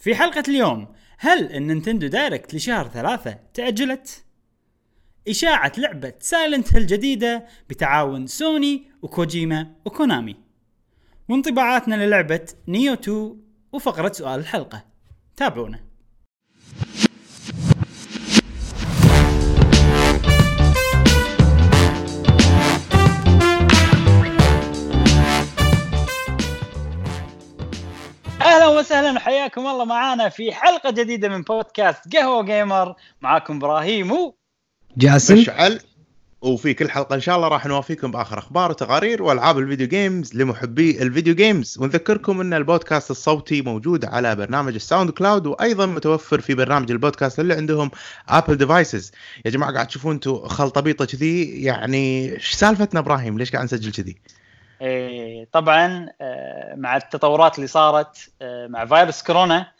في حلقة اليوم هل ال Nintendo Direct لشهر ثلاثة تأجلت؟ إشاعة لعبة Silent Hill جديدة بتعاون سوني وكوجيما وكونامي. وانطباعاتنا للعبة Nioh 2 وفقرة سؤال الحلقة. تابعونا. وسهلا وحياكم الله معانا في حلقة جديدة من بودكاست قهوة gamer. معاكم إبراهيم و جاسم. مشعل. وفي كل حلقة إن شاء الله راح نوافيكم بآخر أخبار وتقارير وألعاب ال video games لمحبي ال video games ونذكركم إن البودكاست الصوتي موجود على برنامج ال SoundCloud وأيضا متوفر في برنامج البودكاست اللي عندهم Apple devices يا جماعة قاعد تشوفون أنتم خلطبيطة كذي. يعني إيش سالفتنا إبراهيم؟ ليش قاعد نسجل كذي؟ طبعا آه، مع التطورات اللي صارت آه، مع فيروس كورونا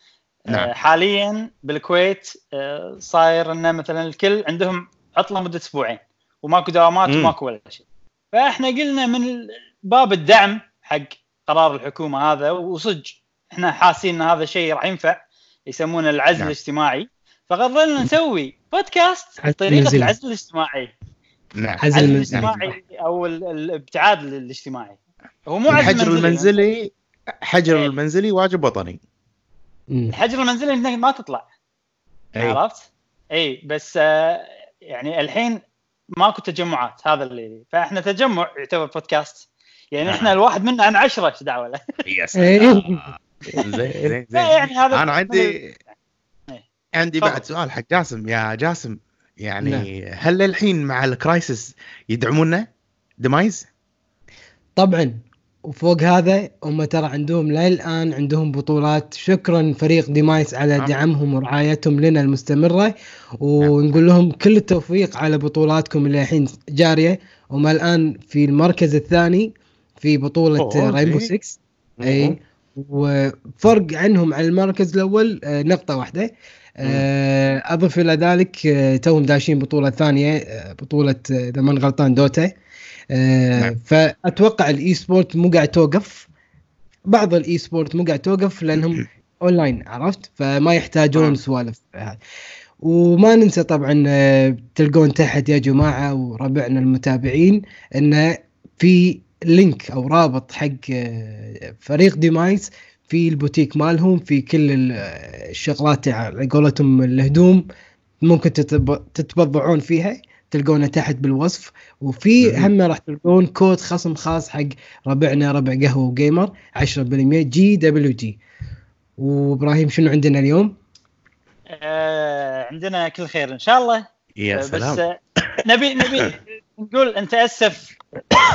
آه، نعم. حاليا بالكويت آه، صاير انه مثلا الكل عندهم عطلة مدة أسبوعين وماكو دوامات مم. وماكو ولا شيء فإحنا قلنا من باب الدعم حق قرار الحكومة هذا وصدق إحنا حاسين إن هذا الشيء راح ينفع يسمونه العزل نعم. الاجتماعي فقررنا نسوي بودكاست بطريقه. العزل الاجتماعي نعم عزل العزل المنزلي. الاجتماعي أو ال- الابتعاد الاجتماعي هو مو عزل الحجر منزلي المنزلي حجر إيه. المنزلي واجب وطني. الحجر المنزلي انك ما تطلع أي. عرفت؟ اي بس آه، يعني الحين ماكو تجمعات هذا اللي فإحنا تجمع يعتبر بودكاست يعني آه. إحنا الواحد منا عن عشرة إيش دعوة له يا إيه. زين زين زين يعني هذا أنا عندي إيه. عندي. بعد سؤال حق جاسم يا جاسم يعني نعم. هل للحين مع ال crisis يدعمونا Demise؟ طبعا. وفوق هذا هم ترى عندهم للان عندهم بطولات. شكرا فريق Demise على نعم. دعمهم ورعايتهم لنا المستمرة. ونقول لهم كل التوفيق على بطولاتكم اللي الحين جارية. هم الآن في المركز الثاني في بطولة Rainbow okay. 6 إي. وفرق عنهم عن المركز الأول آه، نقطة واحدة. أضف إلى ذلك آه، توهم داشين بطولة ثانية آه، بطولة آه، إذا ما غلطان Dota. آه، نعم. فأتوقع ال eSports مو قاعد توقف. بعض ال eSports مو قاعد توقف لأنهم أونلاين عرفت؟ فما يحتاجون آه. سوالف وما ننسى طبعا آه، تلقون تحت يا جماعة وربعنا المتابعين انه في link أو رابط حق آه، فريق Demise في البوتيك مالهم في كل ال- آه، الشغلات على قولتهم الهدوم ممكن تتب- تتبضعون فيها تلقونه تحت بالوصف. وفي. هم راح تلقون كود خصم خاص حق ربعنا ربع قهوة و Gamer 10% GWG. وإبراهيم شنو عندنا اليوم؟ آه، عندنا كل خير إن شاء الله. يا بس سلام. آه، نبي نبي نقول أنت أسف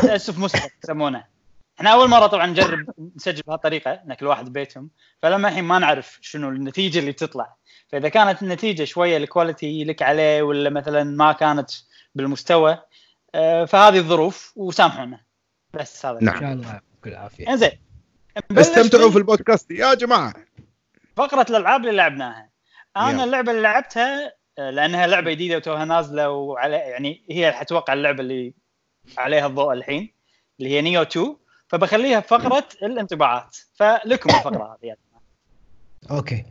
تاسف مسبق يسمونه. إحنا أول مرة طبعا نجرب نسجل بهالطريقة إن كل واحد ببيتهم. فلما الحين ما نعرف شنو النتيجة اللي تطلع. فإذا كانت النتيجة شوية الكواليتي لك عليه ولا مثلا ما كانت بالمستوى آه، فهذه الظروف وسامحونا. بس هذا. نعم. إن شاء الله يعطيكم العافية. إنزين. استمتعوا في البودكاست يا جماعة. فقرة الألعاب اللي لعبناها. أنا يلا. اللعبة اللي لعبتها آه، لأنها لعبة جديدة وتوها نازلة وعلى يعني هي أتوقع اللعبة اللي عليها الضوء الحين اللي هي Nioh 2 فبخليها فقرة الانطباعات. فلكم الفقرة هذه أوكي.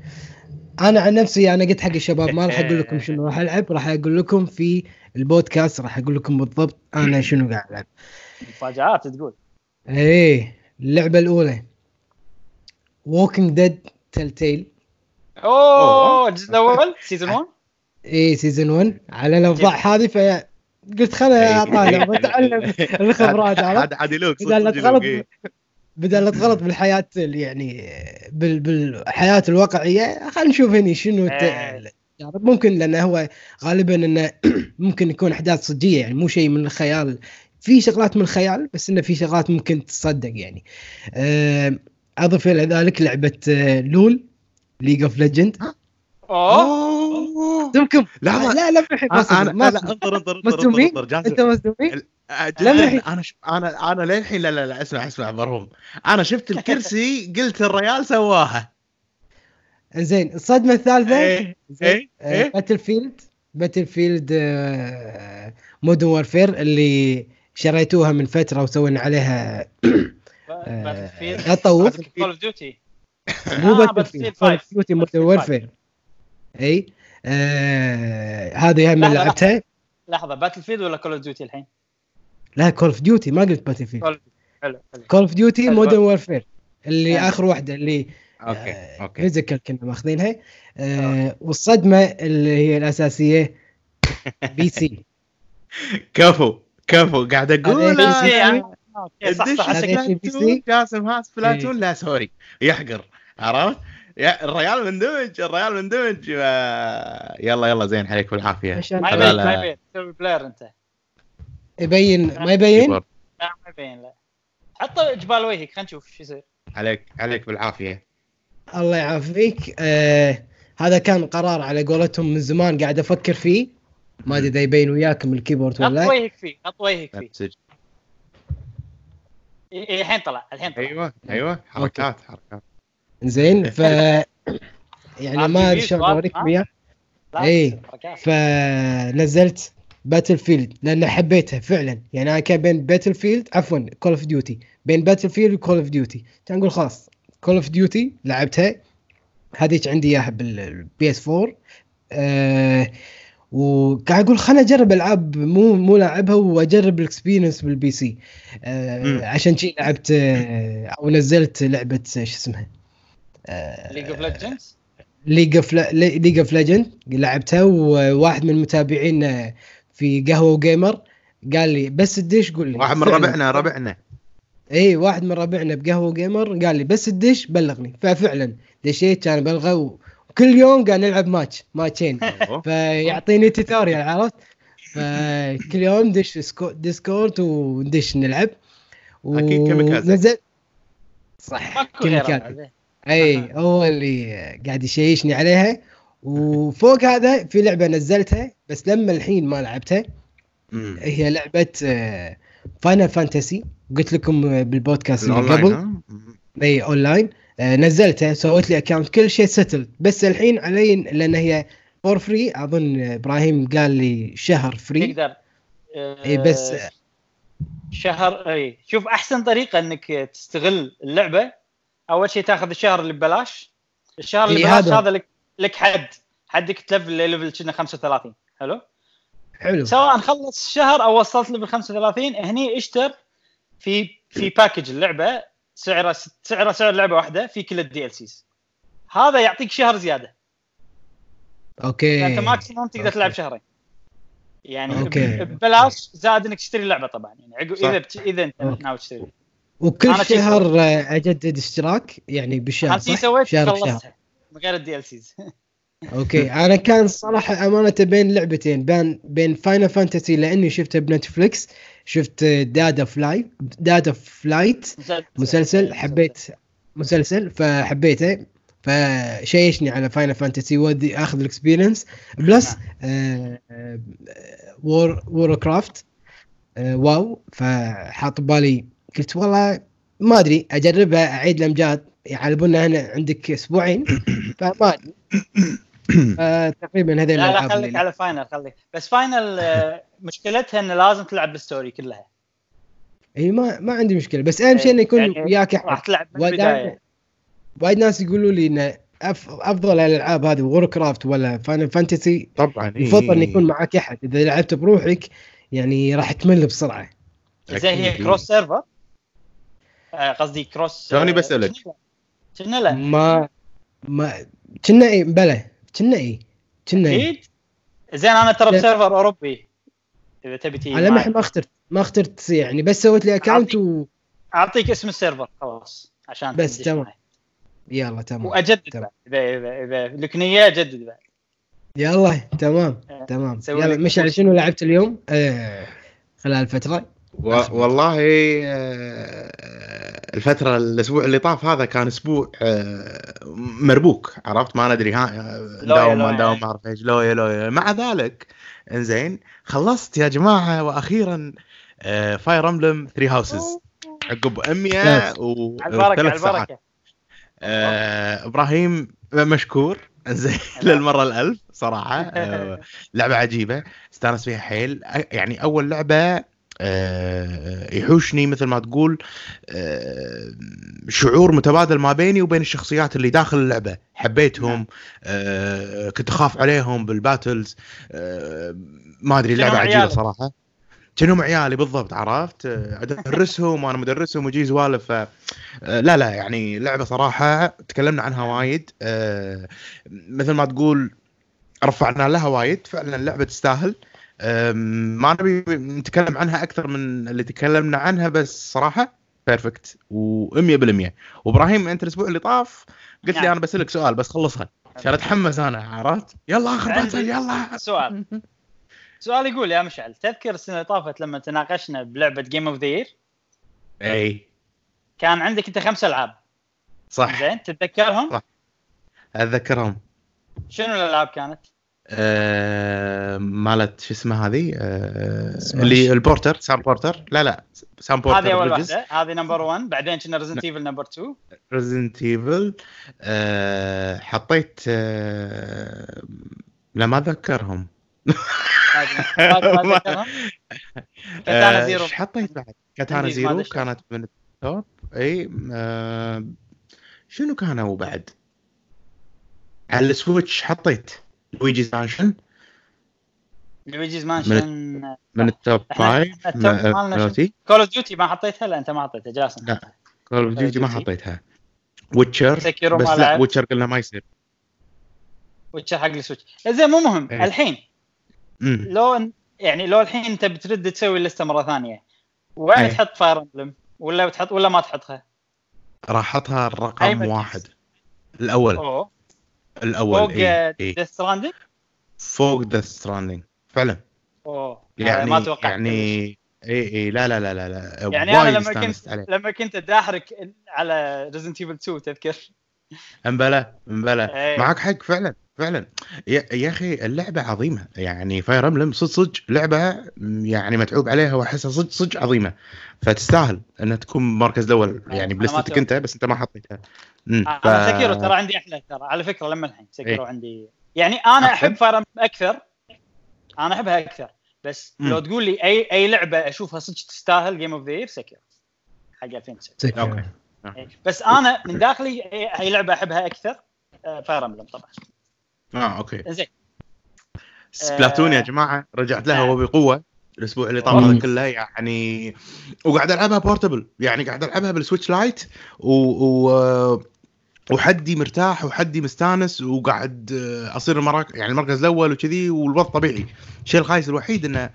أنا عن نفسي أنا قلت حق الشباب ما راح أقول لكم شنو راح ألعب راح أقول لكم في البودكاست راح أقول لكم بالضبط أنا شنو قاعد ألعب. مفاجآت تقول. إيه اللعبة الأولى. Walking Dead Telltale أوه. الجزء الأول سيزون 1 اي سيزون 1 إيه، على الأوضاع هذه ف قلت خليني إيه. اطالع واتعلم الخبرات عرفت عاد عاد يلوك اذا لا صدق تغلط يلوك، إيه. بدل لا تغلط بالحياة ال- يعني بال بالحياة الواقعية خلينا نشوف هني شنو إيه. يعني ممكن لأنه هو غالبا إنه ممكن يكون أحداث صجية يعني مو شيء من الخيال في شغلات من الخيال بس إنه في شغلات ممكن تصدق يعني آه، أضف إلى ذلك لعبة آه، LOL League of Legend أوه. تمكم. لحظة. لا لا ما أنا ما لا. انطر انطر مصدومين؟ أنت مصدومين؟ آه،. أنا ش... أنا أنا للحين لا لا لا اسمع اسمع مرهوم أنا شفت الكرسي قلت الريال سواها. زين الصدمة الثالثة. إيه إيه إيه. Battlefield باتل فيلد مودرن وورفير اللي شريتوها من فترة وسوينا عليها باتل فيلد لا تطوف كول اوف ديوتي مو آه، باتل Battlefield فيلد كول اوف 5. ديوتي مودرن Battlefield وورفير إي؟ آه هذه هم لحظة، لعبتها؟ لحظة باتل فيلد ولا كول اوف ديوتي الحين؟ لا كول اوف ديوتي ما قلت باتل فيلد كول حلو حلو. كول اوف ديوتي. مودرن وورفير اللي حلو. آخر واحدة اللي أوكي آه، أوكي فيزيكال كنا ماخذينها. آه والصدمة اللي هي الأساسية PC. كفو كفو قاعد أقول يعني الدش. Splatoon جاسم ها Splatoon إيه. لا sorry يحقر عرفت؟ يا الريال مندمج الريال مندمج يلا يلا زين عليك بالعافيه ما يبين لا. ما يبين. تسوي player انت. يبين ما يبين. لا ما يبين لا. حط جبال وجهك خلينا نشوف شو يصير. عليك عليك بالعافية. الله يعافيك. آه هذا كان قرار على قولتهم من زمان قاعد أفكر فيه. ما أدري إذا يبين وياكم ال keyboard حط ولا وجهك فيه حط وجهك فيه. الحين طلع الحين طلع. أيوه أيوه حركات حركات. زين ف يعني ما أدري اوريكم ها؟ اياه إيه. حركات. فنزلت Battlefield لأن حبيتها فعلا. يعني أنا كان بين Battlefield عفوا Call of Duty بين Battlefield و Call of Duty كان أقول خلاص Call of Duty لعبتها. هذيك عندي إياها بال PS 4 آه وقاعد أقول خليني أجرب ألعاب مو مو لاعبها وأجرب ال experience بال PC مم. عشان شي لعبت آه أو نزلت لعبة شو اسمها؟ League of Legends League of League of Legend لعبتها وواحد من المتابعين في قهوة و Gamer قال لي بس تدش قول لي. واحد من. ربعنا ربعنا. اي واحد من ربعنا بقهوة و Gamer قال لي بس تدش بلغني. ففعلا دشيت كان بلغة و- وكل يوم قاعد نلعب ماتش ماتشين. فيعطيني tutorial عرفت؟ فكل يوم دش سكو- Discord وندش نلعب. أكيد كيميكازي. ونزلت صح كيميكازي أي هو اللي قاعد يشيشني عليها. وفوق هذا في لعبة نزلتها بس لما الحين ما لعبتها. هي لعبة Final Fantasy قلت لكم بالبودكاست اللي قبل. أي أونلاين. آه، نزلتها سويت لي account كل شيء still بس الحين علي لأن هي for free أظن إبراهيم قال لي شهر free تقدر إي بس آه، شهر أي شوف أحسن طريقة إنك تستغل اللعبة أول شيء تاخذ الشهر اللي ببلاش. الشهر اللي إي ببلاش هذا. لك لك حد. حدك تلفل level كنا 35 حلو؟ حلو. سواء خلص الشهر أو وصلت level 35 هني اشتر في في package اللعبة سعره سعره سعر لعبة واحدة في كل ال DLCs هذا يعطيك شهر زيادة. okay. فانت maximum تقدر. تلعب شهرين. يعني okay. ببلاش زائد إنك تشتري اللعبه طبعا. يعني عقب. إذا بت... إذا أنت. ناوي تشتري. وكل شهر أجدد اشتراك يعني شي صح؟ سويت؟ شهر بشهر. خلصتها من غير ال DLCs Okay. أنا كان صراحة أمانة بين لعبتين بين بين Final Fantasy لأني شفتها بنتفليكس شفت Dad of Light Dad of Light مسلسل. حبيت مسلسل فحبيته. فشيشني على Final Fantasy ودي آخذ ال experience plus آه، War Warcraft آه، WoW. فحاط ببالي قلت والله ما أدري أجربها أعيد الأمجاد. يعلبونا هنا عندك أسبوعين. فما أدري. تقريبا هذين لا لا خليك اللي- على Final خليك. بس Final آه، مشكلتها إنه لازم تلعب ال story كلها. إي ما ما عندي مشكلة. بس أهم شيء إنه يكون يعني وياك راح تلعب البداية. وايد ناس يقولوا لي ان أف... أفضل الألعاب هذه Warcraft ولا Final Fantasy طبعا إيه. يفضل ان يكون معك أحد. إذا لعبت بروحك يعني راح تمل بسرعة. زي هي. كروس سيرفر قصدي كروس توني آه، بسألك. كنا لا ما ما كنا اي بلى. كنا اي كنا اي أكيد. زين أنا ترى. بسيرفر أوروبي إذا تبي تيجي على. ما ما أخترت ما أخترت يعني بس سويت لي اكونت و... أعطيك اسم السيرفر خلاص عشان بس تمام. يلا تمام. وأجدد تمام. بعد اذا اذا إذا لك نيه أجدد بعد. يلا تمام آه، تمام. يلا لك مش على شنو لعبت اليوم؟ آه خلال الفترة و- والله آه، الفترة الأسبوع اللي طاف هذا كان أسبوع آه، مربوك عرفت؟ ما ندري ها لويا نداوم ما. نداوم ما أعرف إيش. لويا لويا. مع ذلك إنزين خلصت يا جماعة وأخيرا Fire Emblem 3 Houses عقب 100 و على البركة ساعات البركة. آه، إبراهيم مشكور. إنزين للمرة الألف صراحة. آه، لعبة عجيبة. استانس فيها حيل. يعني أول لعبة آه، يحوشني مثل ما تقول آه، شعور متبادل ما بيني وبين الشخصيات اللي داخل اللعبة. حبيتهم نعم. آه، كنت أخاف عليهم بال battles آه، ما أدري كأنهم عجيبة. صراحة. كأنهم عيالي بالضبط عرفت؟ آه، أدرسهم وأنا مدرسهم ويجي سوالف ف... آه، لا لا يعني لعبة صراحة تكلمنا عنها وايد. آه، مثل ما تقول رفعنا لها وايد. فعلا اللعبة تستاهل. ما نبي نتكلم عنها أكثر من اللي تكلمنا عنها بس صراحة perfect و100% وإبراهيم أنت الأسبوع اللي طاف؟ قلت لي نعم. أنا بسالك سؤال بس خلصها. عشان أتحمس أنا عرفت؟ يلا آخر battle يلا. سؤال. سؤال يقول يا مشعل تذكر السنة اللي طافت لما تناقشنا بلعبة game of the year. كان عندك أنت خمس ألعاب. صح. زين تتذكرهم؟ صح. أتذكرهم. شنو الألعاب كانت؟ أه مالت شو اسمها هذه؟ سماش. اللي ال Porter. Sam Porter؟ لا لا. Sam Porter هذه أول واحدة. هذه number 1 بعدين كنا Resident Evil number 2 Resident Evil حطيت أه لا ما اتذكرهم تذكرها؟ Katana آه، Zero. إيش حطيت بعد؟ Katana Zero كانت من ال top إي آه، شنو كانوا بعد؟ على ال Switch حطيت. Luigi's Mansion Luigi's Mansion من ال top five Call of Duty ما حطيتها لا أنت ما حطيتها جاسم لا. Call of Duty ما Duty. حطيتها Witcher بس لا. Witcher قلنا ما يصير Witcher حق ال Switch زين مو مهم إيه. الحين مم. لو يعني لو الحين أنت بترد تسوي اللسته مرة ثانية وين أي. تحط Fire Emblem ولا بتحط ولا ما تحطها؟ راح أحطها الرقم. واحد الأول أوه الأول فوق اي Death Stranding فوق Death Stranding فعلا أوه يعني ما توقعت يعني اي اي لا لا لا لا لا يعني أنا لما كنت عليه. لما كنت داحرك على Resident Evil 2 تذكر؟ أمبلا أمبلا. إيه. معك حق فعلا فعلا. يا, يا أخي اللعبة عظيمة. يعني Fire Emblem صدق صدق. لعبة يعني متعوب عليها وأحسها صدق صدق عظيمة. فتستاهل انها تكون مركز الأول. يعني أنا ما بلستك. أنت بس أنت ما حطيتها. امم أنا Sekiro ترى عندي أحلى ترى. على فكرة لما الحين Sekiro عندي. يعني أنا؟ أحب Fire Emblem أكثر. أنا أحبها أكثر. بس مم. لو تقول لي أي أي لعبة أشوفها صدق تستاهل game of the year Sekiro. حق 2009 okay. إيه. بس أنا من داخلي اي لعبة أحبها أكثر Fire Emblem طبعا آه okay زين Splatoon يا آه. جماعة رجعت لها نعم. وبقوه الأسبوع اللي طاف. هذا كله يعني وقاعد ألعبها portable يعني قاعد ألعبها بال Switch Lite و, و... وحدي مرتاح وحدي مستانس وقاعد آه، أصير المراك... يعني المركز الأول وكذي والوضع طبيعي الشيء الخايس الوحيد إنه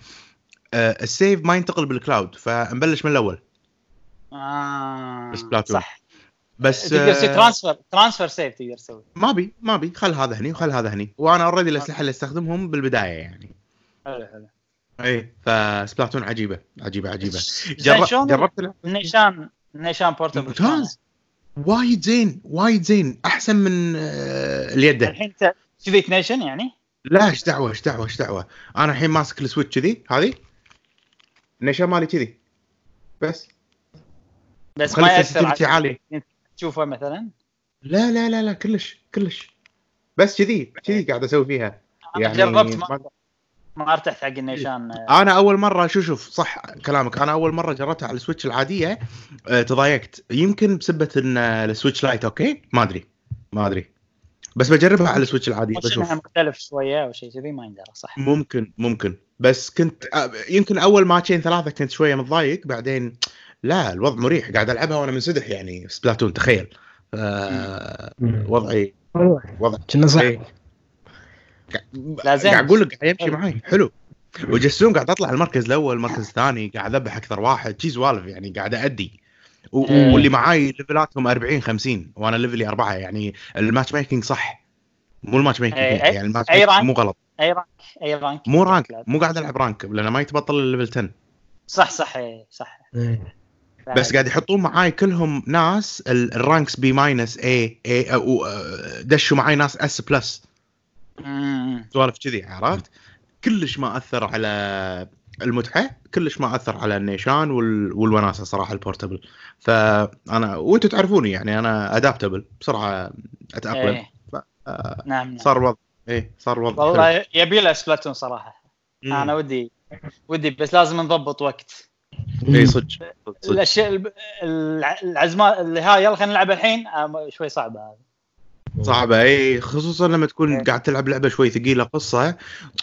آه، ال save ما ينتقل بال cloud فنبلش من الأول آه Splatoon. صح. بس تقدر تسوي آه، transfer transfer save تقدر تسوي. ما بي ما بي خل هذا هني وخل هذا هني. وأنا already الأسلحة اللي أستخدمهم بالبداية يعني. حلو حلو. اي ف Splatoon عجيبة عجيبة عجيبة. جرب... جربت العب النيشان النيشان portable ممتاز. وايد زين وايد زين. أحسن من آه، اليد. الحين انت كذي نيشن يعني؟ لا إيش دعوة إيش دعوة إيش دعوة. أنا الحين ماسك ال Switch كذي هذه النشان مالي كذي. بس. بس ما يأثر sensitivity عالي. على تشوفه مثلا؟ لا لا لا لا كلش كلش. بس كذي كذي قاعد أسوي فيها. يعني جربت ما, ما- أرتحت حق النيشان آه، أنا أول مرة شو شوف صح كلامك. أنا أول مرة جربتها على السويتش العادية آه، تضايقت. يمكن بسبة إن السويتش لايت okay؟ ما أدري ما أدري. بس بجربها على السويتش العادي بشوف مختلف شوية أو شيء كذي ما يندرى صح. ممكن ممكن. بس كنت آه، يمكن أول matchين ثلاثة كنت شوية متضايق. بعدين لا الوضع مريح قاعد ألعبها وأنا منسدح يعني سبلاتون تخيل آه وضعي وضع كنا صح. لا زين. قاعد أقول لك قاعد يمشي. معي حلو وجسوم قاعد أطلع المركز الأول المركز الثاني قاعد أذبح أكثر واحد شي سوالف يعني قاعد ادي و-. واللي معاي levelاتهم 40 50 وأنا levelي أربعة يعني ال matchmaking صح مو الماتش ميكنج. يعني الماتش أي ميكنج رانك؟ مو غلط أي رانك أي رانك مو رانك مو قاعد ألعب رانك لأن ما يتبطل الليفل 10 صح صح إيه، صح إيه. بس قاعد يحطون معاي كلهم ناس ال- الرانكس بي ماينس اي اي دشوا معاي ناس اس بلس. سوالف كذي عرفت؟ كلش ما أثر على المتعه كلش ما أثر على النيشان وال... والوناسة صراحة البورتبل فانا وأنتم تعرفوني يعني أنا ادابتبل بسرعة أتأقلم إيه. آه، نعم نعم صار وضع إيه صار وضع. والله يبي له سبلاتون صراحة مم. أنا ودي ودي بس لازم نضبط وقت اي صدق الأشياء العزمات اللي هاي يلا خلينا نلعب الحين. آه، شوي صعبة هذه. صعبة اي خصوصا لما تكون إيه. قاعد تلعب لعبة شوي ثقيلة قصة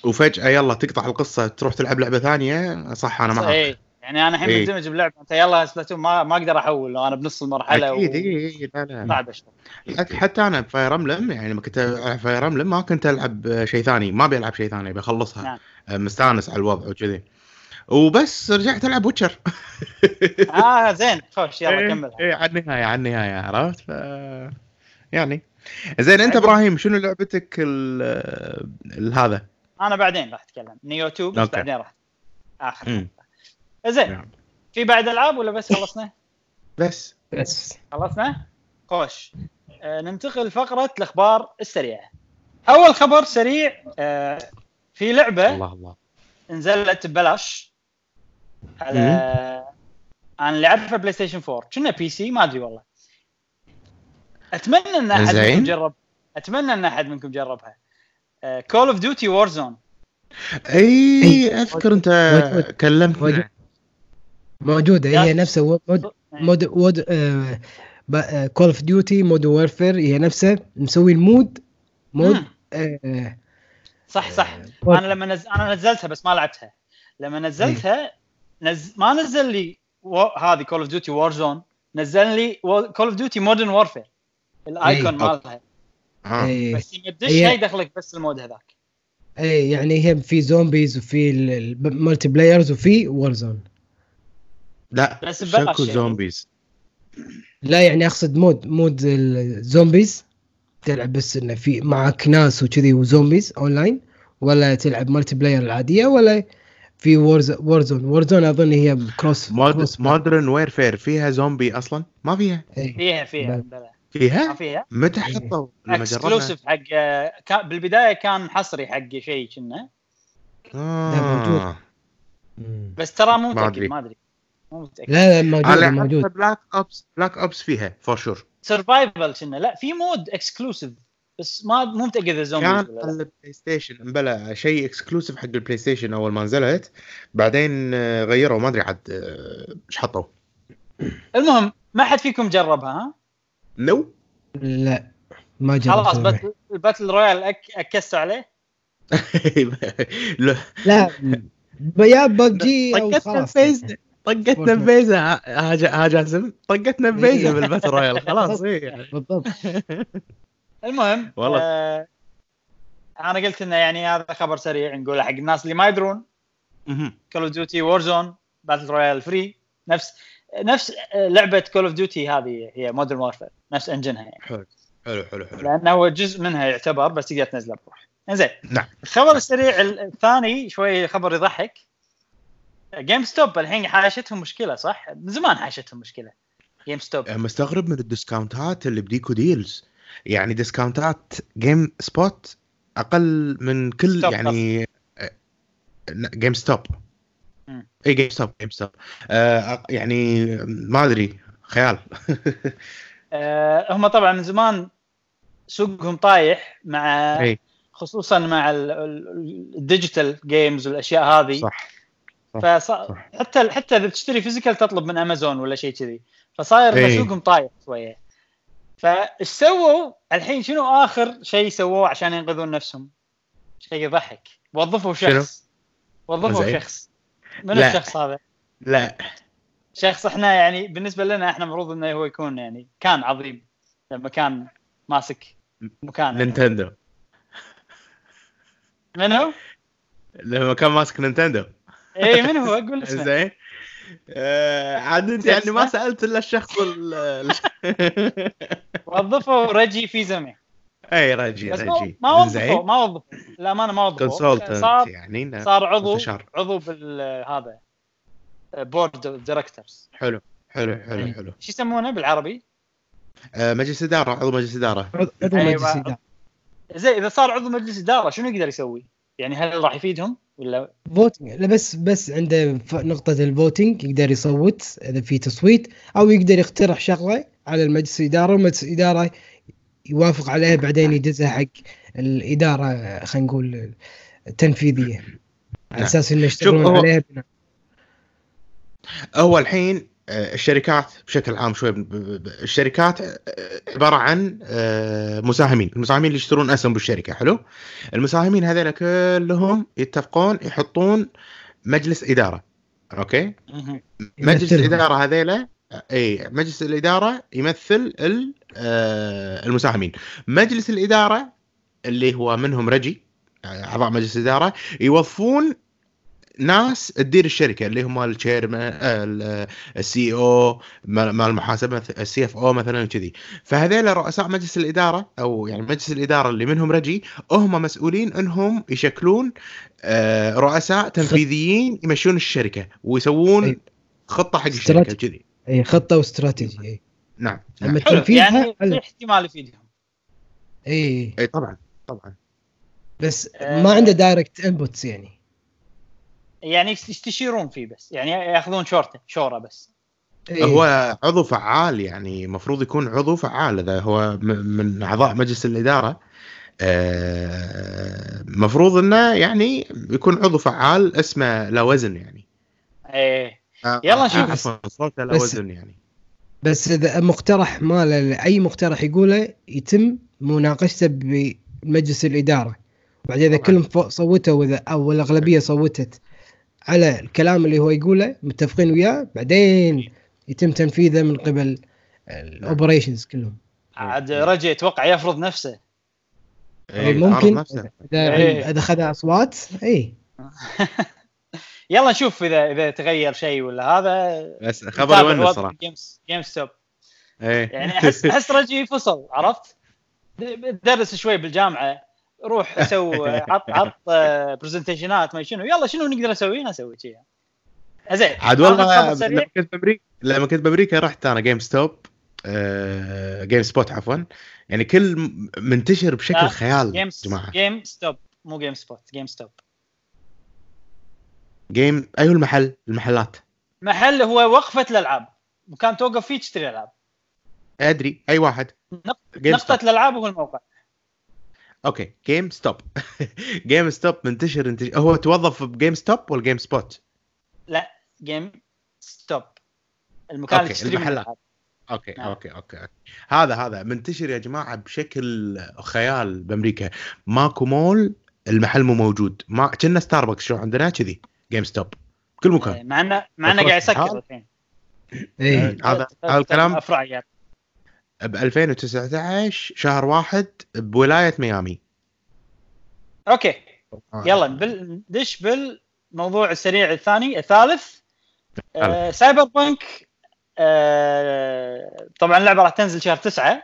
وفجأة يلا تقطع القصة تروح تلعب لعبة ثانية صح أنا معك. اي يعني أنا الحين إيه. مندمج بلعبة. أنت يلا سبلاتون ما ما أقدر أحول لو أنا بنص المرحلة أكيد اي اي لا لا. صعبة شوي. حت- حتى أنا بفاير إمبلم يعني لما كنت ألعب فاير إمبلم ما كنت ألعب شيء ثاني ما بيلعب شيء ثاني بخلصها. نعم. مستانس على الوضع وكذي. وبس رجعت ألعب ويتشر آه زين خوش يلا كمل اي على النهاية على النهاية عرفت ف يعني زين أنت عجب. إبراهيم شنو لعبتك ال هذا؟ أنا بعدين راح أتكلم نيو 2 بس أوكي. بعدين راح آخر مم. زين نعم. في بعد ألعاب ولا بس خلصنا؟ بس بس خلصنا؟ خوش آه ننتقل لفقرة الأخبار السريعة. أول خبر سريع آه في لعبة الله الله نزلت ببلاش على أنا اللي أعرفه بلاي ستيشن 4 كنا PC ما أدري والله أتمنى إن أحد. منكم جرب أتمنى إن أحد منكم جربها كول اوف ديوتي وورزون. أي أذكر أنت موجود. كلمتنا موجود. موجودة هي نفسها mode mode mode كول اوف ديوتي مودرن وورفير هي نفسها مسوي ال mode mode. آه، صح صح وور- أنا لما نز... أنا نزلتها بس ما لعبتها لما نزلتها نز... ما نزل لي و... هذه كول اوف ديوتي وور زون نزل لي كول اوف ديوتي مودرن وورفير ال icon. مالها آه. إي. بس لما تدش هي- هي يدخلك بس المود هذاك اي يعني هي في زومبيز وفي المالتي بلايرز وفي وورزون لا بس شكو يعني. زومبيز لا يعني أقصد مود مود الزومبيز تلعب بس إنه في معك ناس وكذي وزومبيز اونلاين ولا تلعب مالتي بلاير العادية ولا في وورز وورزون وورزون أظن هي كروس مود كروس مودرن ويرفير فيها زومبي أصلا؟ ما فيها. إي. فيها فيها. ما فيها؟ فيها. متى إيه. حطوا exclusive حق كان بالبداية كان حصري حق شيء كنا. موجود. آه. بس ترى مو ما متأكد أدري. ما أدري. مو متأكد. لا لا موجود على موجود. بلاك اوبس بلاك اوبس فيها for sure survival كنا. لا في mode exclusive بس ما مو متاكد اذا zombies كان ولا. على البلاي ستيشن مبلى شيء exclusive حق البلاي ستيشن أول ما نزلت. بعدين آه، غيروا ما أدري عاد آه، إيش حطوا. المهم ما حد فيكم جربها ها؟ نو لا ما جربت خلاص. باتل, الباتل رويال أك... اكستوا عليه. لا، لا يا ببجي أو طقتنا خلاص. بفيزا طقتنا. بفيزا ها ها جاسم. طقتنا بفيزا إيه. بالباتل رويال. خلاص يعني. بالضبط. المهم والله. آه أنا قلت إنه يعني هذا خبر سريع نقوله حق الناس اللي ما يدرون. كول اوف ديوتي وور زون باتل رويال فري نفس نفس آه، لعبة كول اوف ديوتي هذه هي مودرن وورفير نفس انجنها يعني. حلو. حلو حلو حلو. لأنه هو جزء منها يعتبر بس تقدر تنزله بروح زين نعم. الخبر السريع الثاني شوي خبر يضحك. جيم ستوب الحين حاشتهم مشكلة صح؟ من زمان حاشتهم مشكلة. جيم ستوب مستغرب من الديسكاونتات اللي بديكو ديلز يعني ديسكاونتات جيم سبوت أقل من كل stop يعني جيم ستوب. اي جيم ستوب جيم ستوب آه يعني ما أدري خيال. آه هم طبعا من زمان سوقهم طايح مع اي خصوصا مع ال- ال- ال digital games والأشياء هذه. صح. فص... حتى حتى إذا بتشتري physical تطلب من امازون ولا شيء كذي. فصاير إيه. سوقهم طايح شوية. فايش سووا الحين شنو آخر شيء سووه عشان ينقذون نفسهم؟ شيء يضحك وظفوا؟ شخص وظفوا. شخص من لا. الشخص هذا؟ لا شخص إحنا يعني بالنسبة لنا إحنا المفروض إنه هو يكون يعني كان عظيم لما كان ماسك مكان Nintendo من هو؟ لما كان ماسك Nintendo اي من هو؟ قول اسمه زين عاد انت يعني ما سألت إلا الشخص ال- وظفوا Reggie Fils-Aimé أي Reggie Reggie ما وظفوا زين ما وظفوا للامانه ما وظفوا consultant صار يعني صار عضو مستشار. عضو بال هذا board directors حلو حلو حلو حلو شو يسمونه بالعربي؟ آه، مجلس إدارة عضو مجلس إدارة عضو عضو أيوة. مجلس إدارة. زي إذا صار عضو مجلس إدارة شنو يقدر يسوي؟ يعني هل راح يفيدهم ولا voting لا بس بس عنده نقطة ال voting يقدر يصوت إذا في تصويت أو يقدر يقترح شغلة على المجلس الإدارة ومجلس الإدارة يوافق عليها بعدين يدزها حق الإدارة خلينا نقول التنفيذية على نعم. أساس إنه يشتغلون عليها بناء. هو الحين الشركات بشكل عام شوي الشركات آه، عبارة عن آه، مساهمين، المساهمين اللي يشترون أسهم بالشركة حلو؟ المساهمين هذول كلهم يتفقون يحطون مجلس إدارة okay؟ مجلس. الإدارة هذيلا إي مجلس الإدارة يمثل ال- آه، المساهمين مجلس الإدارة اللي هو منهم Reggie أعضاء مجلس الإدارة يوظفون ناس تدير الشركة اللي هم ال chairman ال CEO مال المحاسبه ال CFO مثلا كذي فهذيلا رؤساء مجلس الإدارة أو يعني مجلس الإدارة اللي منهم Reggie هم مسؤولين إنهم يشكلون آه، رؤساء تنفيذيين يمشون الشركة ويسوون. خطة حق الشركة. كذي أي خطة واستراتيجي أي نعم نعم. حلو يعني في. احتمال يفيدهم أي أي طبعا طبعا بس آه. ما عنده direct inputs يعني يعني يستشيرون فيه بس. يعني ياخذون شورته شوره بس. إيه. هو عضو فعال يعني المفروض يكون عضو فعال. إذا هو من أعضاء مجلس الإدارة آه، مفروض إنه يعني يكون عضو فعال اسمه له وزن يعني. إيه. آه، يلا نشوف. عفوا صوته بس- وزن يعني. بس إذا مقترح ماله أي مقترح يقوله يتم مناقشته بمجلس الإدارة. وبعدين إذا. كلهم صوتوا واذا أو الأغلبية صوتت. على الكلام اللي هو يقوله متفقين وياه. بعدين يتم تنفيذه من قبل ال operations كلهم. عاد Reggie أتوقع يفرض نفسه. إيه، ممكن نفسه. اذا إيه. اذا خذ أصوات؟ اي يلا نشوف اذا إذا تغير شيء ولا هذا. بس خبر يونس صراحة. Games GameStop إيه. يعني احس أحس Reggie فصل عرفت؟ درس شوي بالجامعة. روح سو عط عط presentation ات ما شنو. يلا شنو نقدر نسوي؟ نسوي شيء زين. عاد والله. لما كنت بامريكا لما كنت بأمريكا رحت أنا GameStop GameSpot عفوا. يعني كل منتشر بشكل لا، خيال يا جماعة. GameStop مو GameSpot GameStop Game أيوه المحل المحلات. محل هو وقفة الألعاب. مكان توقف فيه تشتري ألعاب. أدري أي واحد. نقطة الألعاب هو الموقع. okay GameStop GameStop منتشر انتشر هو توظف ب GameStop ولا GameSpot؟ لا GameStop المكان اللي okay، تشتري منه المحلات. okay نعم. okay okay. okay. هذا هذا منتشر يا جماعة بشكل خيال بأمريكا. ماكو مول المحل مو موجود. ما كنا ستاربكس شو عندنا؟ كذي. GameStop كل مكان. مع إنه مع إنه قاعد يسكر. الحين. اي هذا هذا الكلام. افرع يعني ب 2019 شهر واحد بولاية ميامي. okay. يلا بال- ندش بالموضوع السريع الثاني الثالث. آه Cyberpunk آه طبعا اللعبة راح تنزل شهر تسعة.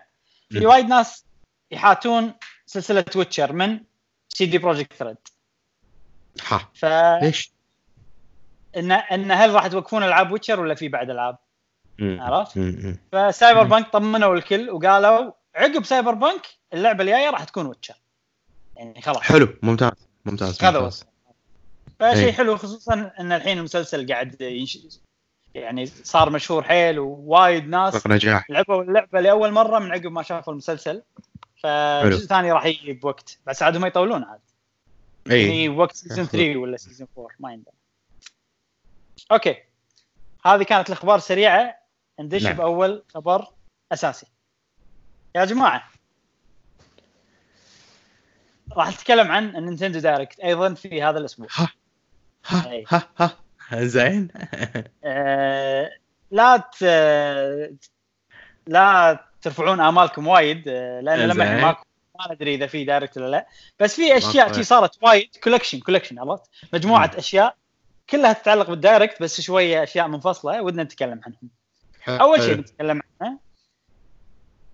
في. وايد ناس يحاتون سلسلة Witcher من CD Projekt Red ها. ف ليش؟ ان إن هل راح توقفون ألعاب Witcher ولا في بعد ألعاب. عرفت؟ ف Cyberpunk طمنوا الكل وقالوا عقب Cyberpunk اللعبة الجاية راح تكون Witcher. يعني خلاص. حلو ممتاز ممتاز هذا ممتاز. فشيء إيه. حلو خصوصا إن الحين المسلسل قاعد ينش... يعني صار مشهور حيل ووايد ناس نجاح. لعبوا اللعبة لأول مرة من عقب ما شافوا المسلسل. فالجزء الثاني راح يجي بوقت. بس عاد هم يطولون عاد. اي يعني وقت season 3 ولا season 4 ما يندرى okay. هذه كانت الأخبار السريعه ندش نعم. بأول خبر أساسي يا جماعة راح نتكلم عن ال Nintendo Direct أيضا في هذا الأسبوع ها ها. ها ها زين آه، لا ت... لا ترفعون آمالكم وايد آه، لأن لما ماكو ما ندري إذا في Direct ولا لا بس في أشياء. شي صارت وايد collection collection عرفت مجموعة مم. أشياء كلها تتعلق بال Direct بس شوية أشياء منفصلة ودنا نتكلم عنهم أول شيء نتكلم عنه.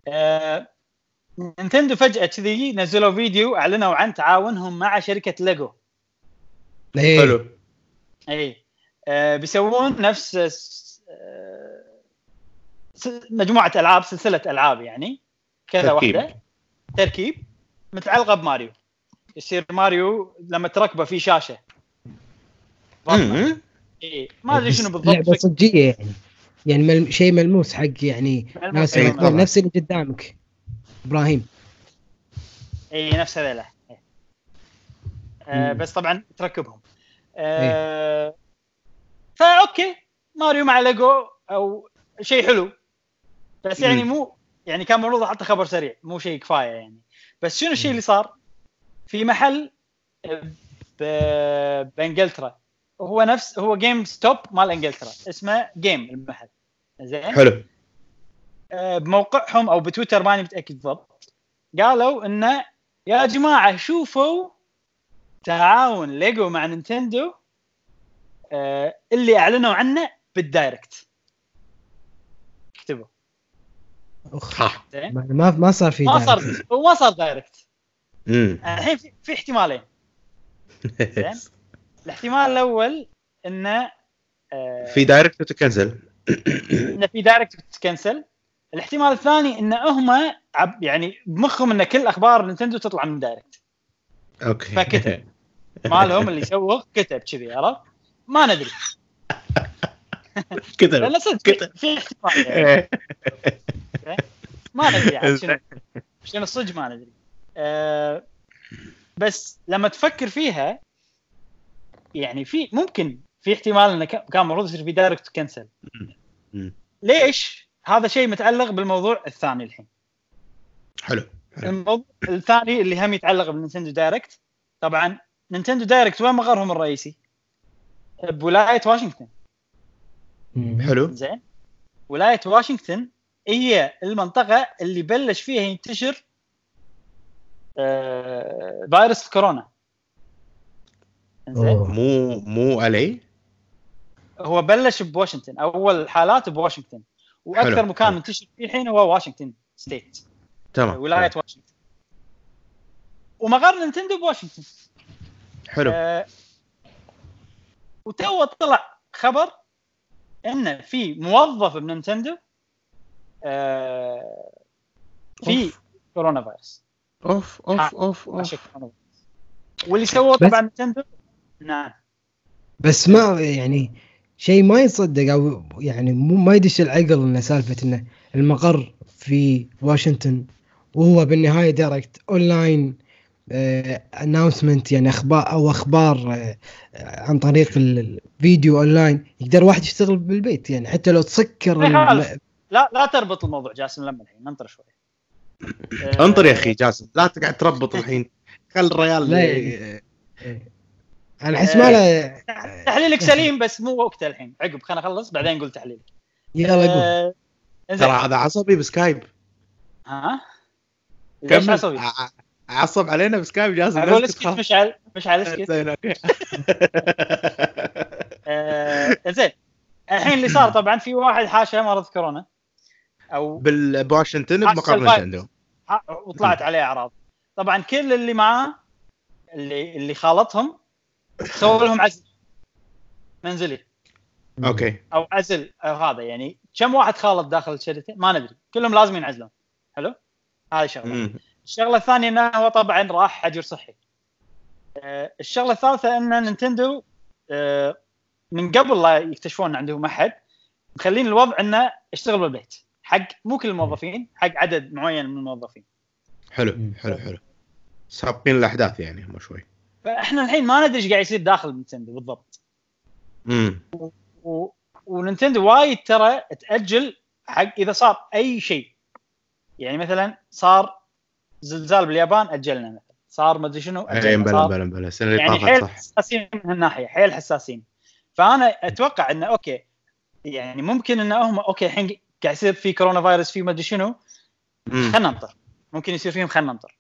آه، Nintendo فجأة كذي نزلوا فيديو أعلنوا عن تعاونهم مع شركة ليجو. إيه. حلو. اي آه بيسوون نفس آه، س- مجموعة ألعاب سلسلة ألعاب يعني كذا تركيب. واحدة. تركيب. متعلقة بماريو. يصير ماريو لما تركبه في شاشة. اي ما أدري شنو لعبه بالضبط. صجيه يعني. يعني مل... شيء ملموس حق يعني ناس إيه، طبعاً. نفس اللي قدامك إبراهيم. اي نفس هذيلا. إي. آه. بس طبعا تركبهم. آه فا okay ماريو مع ليجو أو شيء حلو. بس يعني. مو يعني كان المفروض حتى خبر سريع مو شيء كفاية يعني. بس شنو الشيء اللي صار؟ في محل ب- بإنجلترا. هو نفس هو GameStop مال إنجلترا. اسمه جيم المحل. زين؟ حلو. آه، بموقعهم أو بتويتر ماني متأكد بالضبط. قالوا انه يا جماعة شوفوا تعاون ليجو مع نينتندو آه، اللي أعلنوا عنه بال Direct. اكتبوا. زين؟ ما ما صار في ما. صار ما صار Direct. امم الحين في, في احتمالين. زين؟ الاحتمال الأول إنه آه، في دايركت تكنسل انه في دايركت تكنسل الاحتمال الثاني إن هم يعني بمخهم إن كل أخبار نينتندو تطلع من Direct okay فكتب. مالهم اللي يسوق كتب كذي عرفت؟ ما ندري كذا لأن صدق كتب. في- في احتمال يعني. ما ندري يعني شنو شنو الصدق ما ندري أه بس لما تفكر فيها يعني في ممكن في احتمال انه كان المفروض يصير في Direct كنسل. ليش؟ هذا شيء متعلق بالموضوع الثاني الحين. حلو. الموضوع الثاني اللي هم يتعلق بالنينتندو Direct. طبعا نينتندو Direct وين مقرهم الرئيسي؟ بولاية واشنطن. حلو. زين. ولاية واشنطن هي المنطقة اللي بلش فيها ينتشر آه، فيروس الكورونا زين. مو مو علي؟ هو بلش بواشنطن أول حالات بواشنطن وأكثر حلو. مكان حلو. منتشر فيه الحين هو واشنطن State تمام ولاية واشنطن ومقر نينتندو بواشنطن حلو آه، وتو طلع خبر إن في موظف بنينتندو آه، في أوف. كورونا فيروس أوف أوف. أوف اوف. واللي سووه طبعا نينتندو نعم بس ما يعني شيء ما يصدق أو يعني مو ما يدش العقل إنه سالفة إنه المقر في واشنطن وهو بالنهاية Direct online announcement يعني أخبار أو أخبار آه، عن طريق ال- الفيديو اونلاين يقدر واحد يشتغل بالبيت يعني حتى لو تسكر. الم- لا لا تربط الموضوع جاسم لما الحين ننطر شوي. انطر يا أخي جاسم لا تقعد تربط الحين. خل الريال أنا أحس ما له تحليلك سليم بس مو وقته الحين. عقب خلينا نخلص بعدين نقول تحليلك يلا قول. إنزين. ترى هذا عصبي بسكايب. ها؟ ليش كمل. عصبي؟ عصب علينا بسكايب جاسم أقول اسكت. مشعل مشعل اسكت. زين okay. آه، زين الحين اللي صار طبعا في واحد حاشا مرض كورونا أو بال- بواشنطن عكس بمقر ح- وطلعت عليه أعراض. طبعا كل اللي معاه اللي اللي خالطهم سووا لهم عزل. منزلي. okay. أو عزل أو هذا يعني. كم واحد خالط داخل الشركة؟ ما ندري. كلهم لازم ينعزلون. حلو؟ هاي شغلة. مم. الشغلة الثانية إنه هو طبعا راح حجر صحي. آه، الشغلة الثالثة ان نينتندو آه، من قبل لا يكتشفون إن عندهم أحد مخلين الوضع إنه اشتغل بالبيت. حق مو كل الموظفين حق عدد معين من الموظفين. حلو. حلو حلو. سابقين الأحداث يعني هم شوي. فاحنا الحين ما ندري إيش قاعد يصير داخل نينتندو بالضبط. امم و... ونينتندو وايد ترى تأجل حق إذا صار أي شيء. يعني مثلا صار زلزال باليابان أجلنا مثلا. صار ما أدري شنو اي أجلنا. بلا بلا بلا السنة اللي يعني حيل صح. حساسين من هالناحية حيل حساسين. فأنا أتوقع إنه okay يعني ممكن ان هم okay الحين قاعد يصير في corona virus في ما أدري شنو. خلينا ننطر. ممكن يصير فيهم خلينا ننطر.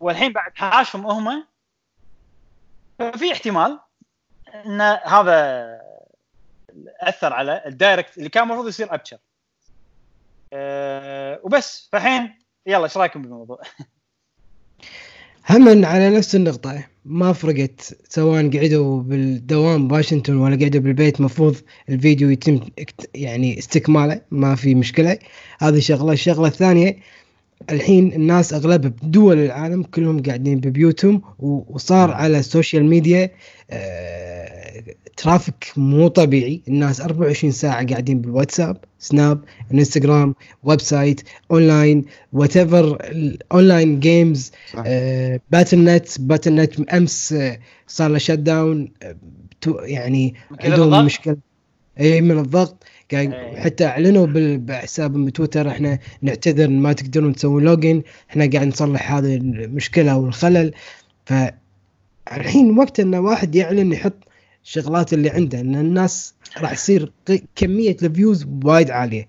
والحين بعد حاشهم هم ففي احتمال إن هذا أثر على ال Direct اللي كان المفروض يصير أبشر. أه وبس. فالحين يلا إيش رأيكم بالموضوع؟ هم على نفس النقطة ما فرقت سواء قعدوا بالدوام بواشنطن ولا قعدوا بالبيت مفروض الفيديو يتم يعني استكماله ما في مشكلة. هذه شغلة. الشغلة الثانية الحين الناس اغلبها بدول العالم كلهم قاعدين ببيوتهم وصار على ال social media آه، traffic مو طبيعي الناس 24 ساعة قاعدين بالواتساب سناب انستغرام website online whatever ال online games. Battle.net Battle.net أمس آه، صار له shutdown يعني عندهم الضغط؟ مشكلة اي من الضغط قاعد إيه. حتى أعلنوا بحسابهم بتويتر إحنا نعتذر ما تقدرون تسوون login إحنا قاعد نصلح هذه المشكلة أو الخلل فالحين وقت إن واحد يعلن يحط الشغلات اللي عنده إن الناس راح يصير كمية ال views وايد عالية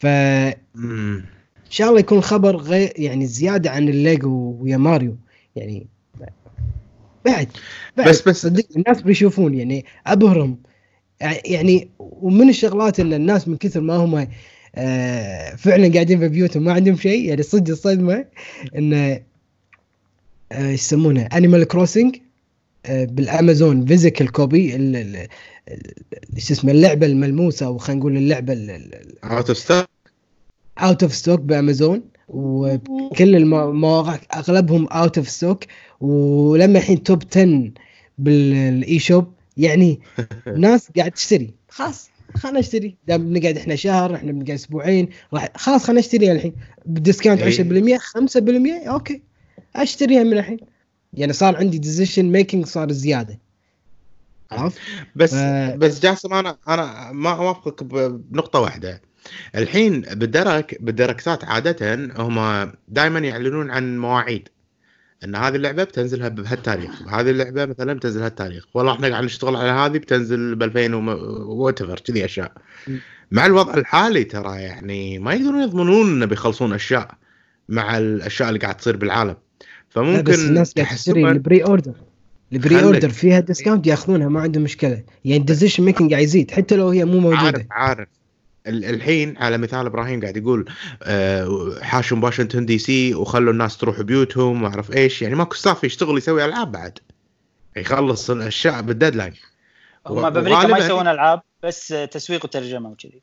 ف. إن شاء الله يكون خبر غير يعني زيادة عن الليجو ويا ماريو يعني بعد بعد بس- بس- صدق الناس بيشوفون يعني أبهرهم يعني ومن الشغلات ان الناس من كثر ما هم آه، فعلا قاعدين في بيوتهم ما عندهم شيء يعني صدق الصدمه إن آه، إيش يسمونه؟ Animal Crossing بالأمازون physical copy شو اسمه؟ اللعبة الملموسة أو خلينا نقول اللعبة ال- ال- out of stock out of stock بأمازون وكل المواقع أغلبهم out of stock ولما الحين top 10 بال eShop يعني ناس قاعد تشتري. خلاص. خلنا نشتري. دام نقعد إحنا شهر إحنا بنقعد أسبوعين راح خلاص خلنا نشتريها الحين. ب discount إي. 10% 5% okay. أشتريها من الحين. يعني صار عندي decision making صار زيادة. عرفت؟ بس ف- بس جاسم أنا أنا ما أوافقك ب- بنقطة واحدة. الحين بال Direct بال Direct ات عادة هم دائما يعلنون عن مواعيد. إن هذه اللعبة بتنزلها بهالتاريخ. هذه اللعبة مثلا بتنزل هالتاريخ. والله إحنا قاعد نشتغل على هذه بتنزل ب 2000 whatever كذي أشياء. مع الوضع الحالي ترى يعني ما يقدرون يضمنون إنه بيخلصون أشياء مع الأشياء اللي قاعد تصير بالعالم. فممكن بس الناس قاعد تشتري ال pre-order. ال pre. order فيها discount ياخذونها ما عندهم مشكلة. يعني ال decision making قاعد يزيد حتى لو هي مو عارف موجودة. عارف ال- الحين على مثال إبراهيم قاعد يقول آه، حاشوا واشنطن دي سي وخلوا الناس تروح بيوتهم واعرف إيش يعني ماكو staff يشتغل يسوي ألعاب بعد. يخلص الأشياء بال deadline هم بأمريكا ما يسوون ألعاب بس تسويق وترجمة وكذي.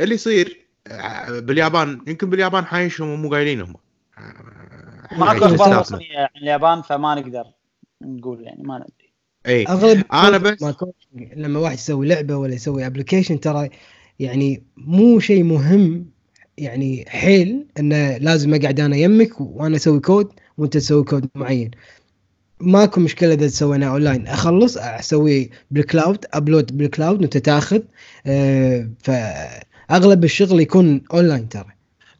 اللي يصير آه، باليابان يمكن باليابان حايشهم ومو قايلين هم. ماكو أخبار. رسميه عن اليابان فما نقدر نقول يعني ما ندري. اي أغلب أنا بس- لما واحد يسوي لعبة ولا يسوي application ترى يعني مو شيء مهم يعني حيل إنه لازم أقعد أنا يمك وأنا أسوي كود وأنت تسوي كود معين. ماكو مشكلة إذا سوينا أونلاين. أخلص أسوي بال cloud upload بال cloud وأنت تاخذ آه فأغلب الشغل يكون أونلاين ترى.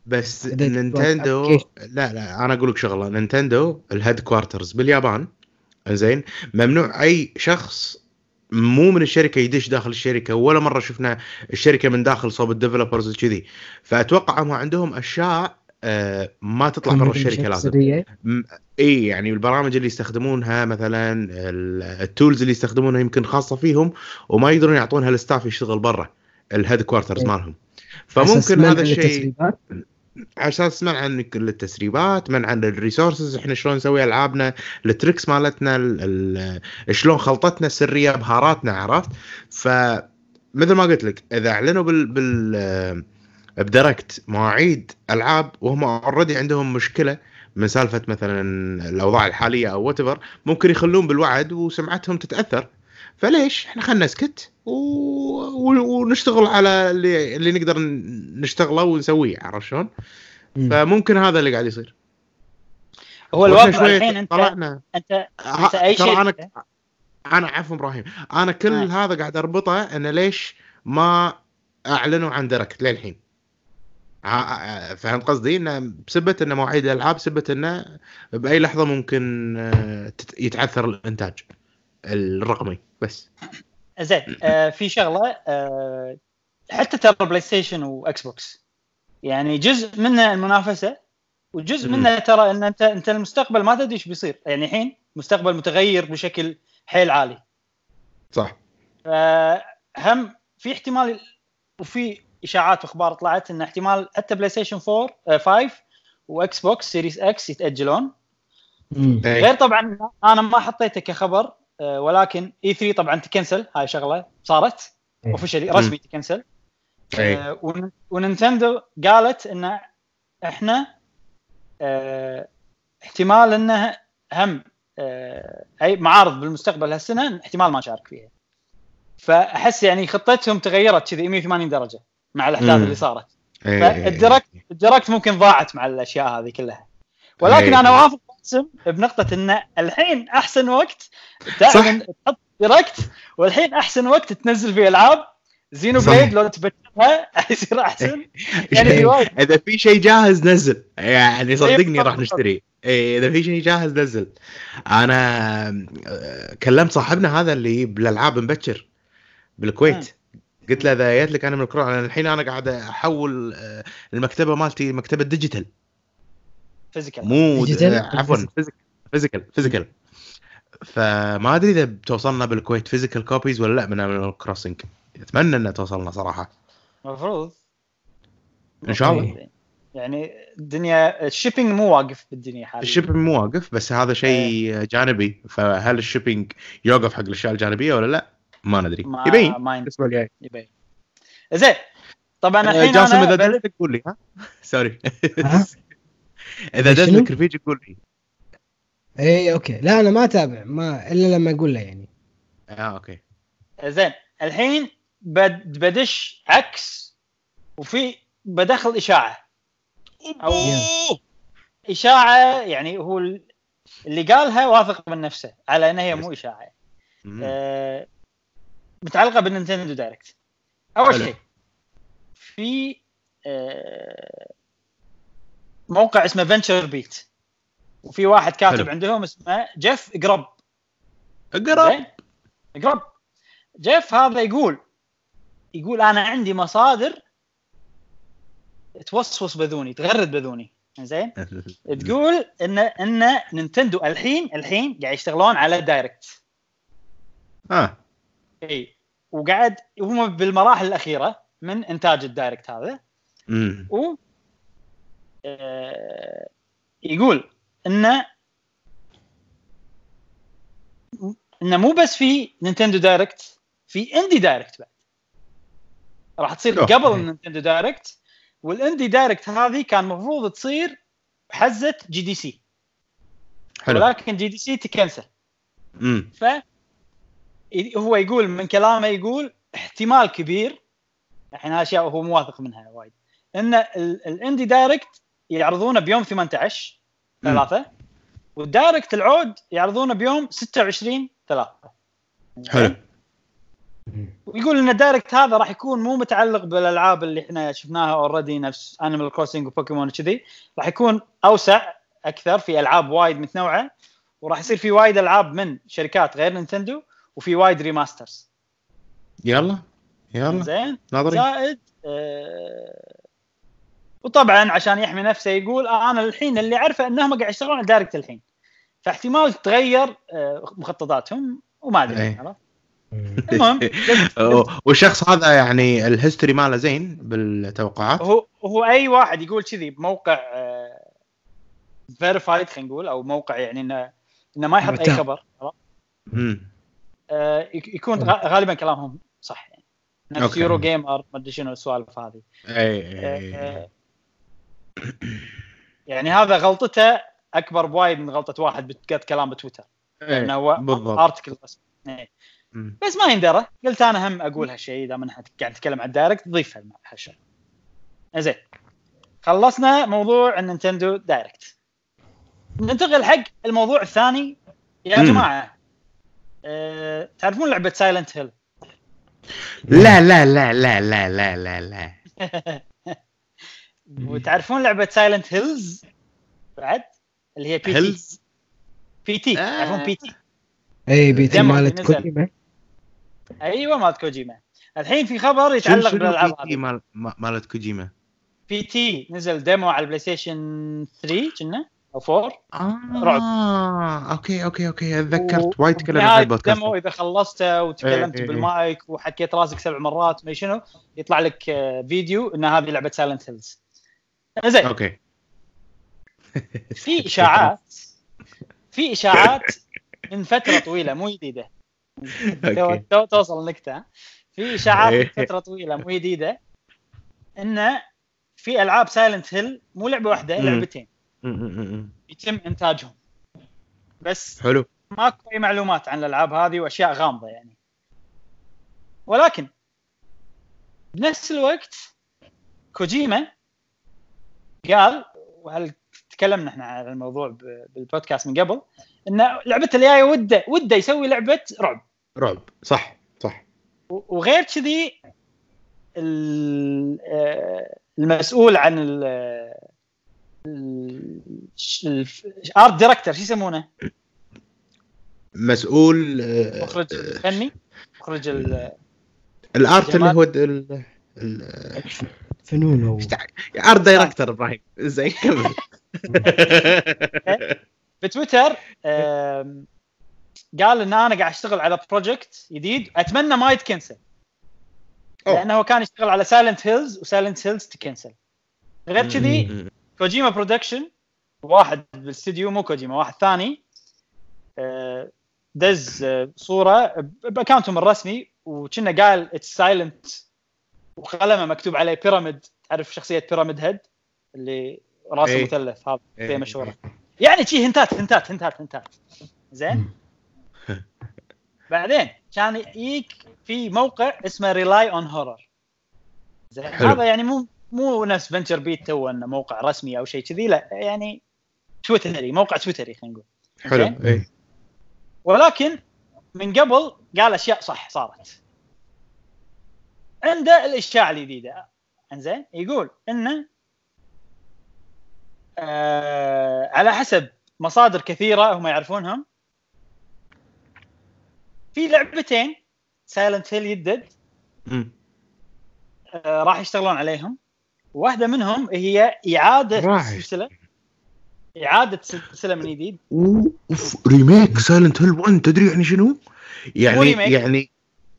بس نينتندو. لا لا أنا أقول لك شغلة. نينتندو ال headquarters باليابان. زين ممنوع أي شخص مو من الشركة يدش داخل الشركة ولا مرة شفنا الشركة من داخل صوب ال developers وكذي فأتوقع هم عندهم أشياء آه، ما تطلع برا الشركة لازم. إي يعني البرامج اللي يستخدمونها مثلا ال- ال tools اللي يستخدمونها يمكن خاصة فيهم وما يقدرون يعطونها ال staff يشتغل برا ال headquarters إيه. مالهم أساس فممكن هذا الشيء. على أساس منع عن كل التسريبات منع عن ال resources إحنا شلون نسوي ألعابنا ال tricks مالتنا ال- ال- شلون خلطتنا السرية بهاراتنا عرفت؟ فمثل ما قلت لك إذا أعلنوا بال بال ب Direct مواعيد ألعاب وهم already عندهم مشكلة من سالفة مثلا الأوضاع الحالية أو what ممكن يخلون بالوعد وسمعتهم تتأثر. فليش؟ إحنا خلينا نسكت. ونشتغل على اللي, اللي نقدر نشتغله ونسويه عرفت شلون؟ مم. فممكن هذا اللي قاعد يصير. هو الواقع الحين انت طلعنا. انت أنت أي شيء أنا أنا عفوا إبراهيم. أنا كل آه. هذا قاعد أربطه انه ليش ما أعلنوا عن دايركت للحين. فهمت قصدي؟ إنه بسبة ان مواعيد الألعاب سبه إنه بأي لحظة ممكن آه، يتعثر الإنتاج الرقمي بس. زين آه في شغلة آه حتى ترى PlayStation و Xbox يعني جزء منه المنافسة وجزء. منه ترى إن أنت أنت المستقبل ما تدري إيش بيصير يعني الحين مستقبل متغير بشكل حيل عالي صح فهم في احتمال وفي إشاعات وأخبار طلعت إن احتمال حتى PlayStation 4 آه 5 و Xbox Series X يتأجلون. إيه. غير طبعا أنا ما حطيته كخبر آه، ولكن E3 طبعا تكنسل هاي شغلة صارت. officially رسمي تكنسل إيه. آه، ون- ونينتندو قالت إن إحنا آه، احتمال إنه هم آه، أي معارض بالمستقبل هالسنة احتمال ما نشارك فيها فأحس يعني خطتهم تغيرت كذي 180 درجة مع الأحداث. اللي صارت إيه. فال Direct ال Direct ممكن ضاعت مع الأشياء هذه كلها ولكن إيه. أنا وافق جاسم بنقطة إن الحين أحسن وقت تعلن تحط Direct والحين أحسن وقت تنزل فيه ألعاب. Xenoblade لو تنزلها يصير أحسن. يعني في وايد. إذا في شيء جاهز نزل. يعني صدقني بالضبط، راح بالضبط. نشتري. إيه، إذا في شيء جاهز نزل. أنا آه، كلمت صاحبنا هذا اللي بالألعاب مبكر. بالكويت. قلت له إذا جيت لك أنا من لأن الحين أنا قاعد أحول آه، المكتبة مالتي مكتبة digital physical مو عفوا physical physical physical فما أدري إذا توصلنا بالكويت physical copies ولا لأ من Animal Crossing أتمنى انها توصلنا صراحة. المفروض. إن شاء الله. يعني الدنيا ال shipping مو واقف بالدنيا حاليا. ال shipping مو واقف بس هذا شيء جانبي. فهل ال shipping يوقف حق الأشياء الجانبية ولا لأ؟ ما ندري. ما يبين. الأسبوع الجاي. يبين. زين. طبعا الحين جاسم إذا بل- دزلك قول لي ها؟ sorry؟ إذا شنو؟ دزلك رفيج قول لي اي okay لا أنا ما أتابع ما إلا لما أقول له يعني آه okay زين الحين بد بدش عكس وفي بدخل إشاعة أو. إشاعة يعني هو ال- اللي قالها واثق من نفسه على إنها هي مو إشاعة. آه، متعلقة بالنينتندو Direct أول. شيء في آه، موقع اسمه VentureBeat وفي واحد كاتب حلو. عندهم اسمه Jeff Grubb Grubb زين؟ Grubb Jeff هذا يقول يقول أنا عندي مصادر توسوس بذوني تغرد بذوني. زين؟ تقول إن إن نينتندو الحين الحين قاعد يشتغلون على direct. آه. إي. وقاعد هم بالمراحل الأخيرة من إنتاج ال direct هذا. امم يقول انه انه مو بس في نينتندو direct في indie direct بعد. راح تصير. قبل النينتندو direct وال indie direct هذه كان المفروض تصير بحزة GDC حلو. ولكن GDC تكنسل. امم ف هو يقول من كلامه يقول احتمال كبير الحين أشياء هو مو واثق منها وايد إن ال- ال indie direct يعرضونه بيوم 18 مم. ثلاثة وال direct العود يعرضونه بيوم 26 ثلاثة. حلو. ويقول إن ال direct هذا راح يكون مو متعلق بالألعاب اللي إحنا شفناها already نفس انيمال كروسنج وبوكيمون وكذي. راح يكون أوسع أكثر في ألعاب وايد متنوعة وراح يصير في وايد ألعاب من شركات غير نينتندو وفي وايد remasters يلا يلا. زين؟ ناظرين. زائد آه وطبعا عشان يحمي نفسه يقول آه أنا الحين اللي أعرفه إنهم قاعد يشتغلون على direct الحين فاحتمال تتغير آه مخططاتهم وما أدري إيه. عرفت؟ المهم والشخص هذا يعني ال history ماله زين بالتوقعات هو هو أي واحد يقول كذي بموقع verified خلينا نقول أو موقع يعني إنه إنه ما يحط أي. خبر آه، يك- يكون غالبا كلامهم صح يعني نفس. يورو جيمر ما أدري شنو السوالف هذه اي آه، اي يعني هذا غلطته أكبر بوايد من غلطة واحد بتقط كلام بتويتر. لأنه هو بالضبط. article بس. إيه. بس ما يندرى. قلت أنا هم أقول هالشيء إذا من قاعد نتكلم عن ال direct ضيفها مع هالشيء. زين خلصنا موضوع النينتندو direct ننتقل حق الموضوع الثاني. يا. جماعة أه تعرفون لعبة سايلنت هيل لا لا لا لا لا لا لا لا. وتعرفون لعبة سايلنت هيلز بعد؟ اللي هي P.T. هيلز P.T. آه. تعرفون P.T. اي P.T. demo مالت. كوجيما. أيوه مالت كوجيما. الحين في خبر يتعلق بالالعاب P.T. هذه. مال ما- مالت كوجيما؟ بي تي نزل demo على البلاي ستيشن 3 كنا؟ أو 4 آه رعب. okay okay. okay و- تذكرت وايد نهاية عن البودكاست. ال demo إذا خلصته وتكلمت إيه، إيه، بالمايك وحكيت راسك سبع مرات ما شنو يطلع لك آه، فيديو إن هذه لعبة سايلنت هيلز زين. okay. في إشاعات. في إشاعات من فترة طويلة مو جديدة. تو توصل النكته في إشاعات من. فترة طويلة مو جديدة. إن في ألعاب سايلنت هيل مو لعبة واحدة. لعبتين. يتم إنتاجهم. بس حلو. ماكو أي معلومات عن الألعاب هذه وأشياء غامضة يعني. ولكن بنفس الوقت كوجيما قال وهل تكلمنا إحنا عن الموضوع بالبودكاست من قبل إن لعبته الجايه ودة ودة يسوي لعبة رعب رعب صح صح وغير كذي آه، المسؤول عن ال ال art director شو يسمونه؟ مسؤول آه، مخرج الفني مخرج ال- ال art اللي. هو فنون أو art director إبراهيم. زين. كمل بتويتر قال إن أنا قاعد أشتغل على project جديد. أتمنى ما يتكنسل. لأنه هو كان يشتغل على سايلنت هيلز وسايلنت هيلز تكنسل. غير كذي. كوجيما Productions واحد بالاستديو مو كوجيما واحد ثاني آه، دز آه، صورة ب account هم الرسمي وكنا قال it's silent وقلمه مكتوب عليه بيراميد تعرف شخصية بيراميد هيد اللي راسه إيه. مثلث هذا. شيء مشهوره يعني شي هنتات هنتات هنتات هنتات. زين؟ بعدين كان يجيك في موقع اسمه Rely on Horror زين. هذا يعني مو مو نفس VentureBeat تو إنه موقع رسمي أو شيء كذي لا يعني تويتري موقع تويتري خلينا نقول. حلو؟ اي ولكن من قبل قال أشياء صح صارت. عنده الإشاعة الجديدة إنزين يقول انه آه على حسب مصادر كثيرة هم يعرفونهم في لعبتين سايلنت هيل يدد. آه راح يشتغلون عليهم واحدة منهم هي إعادة. سلسله إعادة سلسلة من جديد أوف remake سايلنت هيل 1 تدري يعني شنو؟ يعني. يعني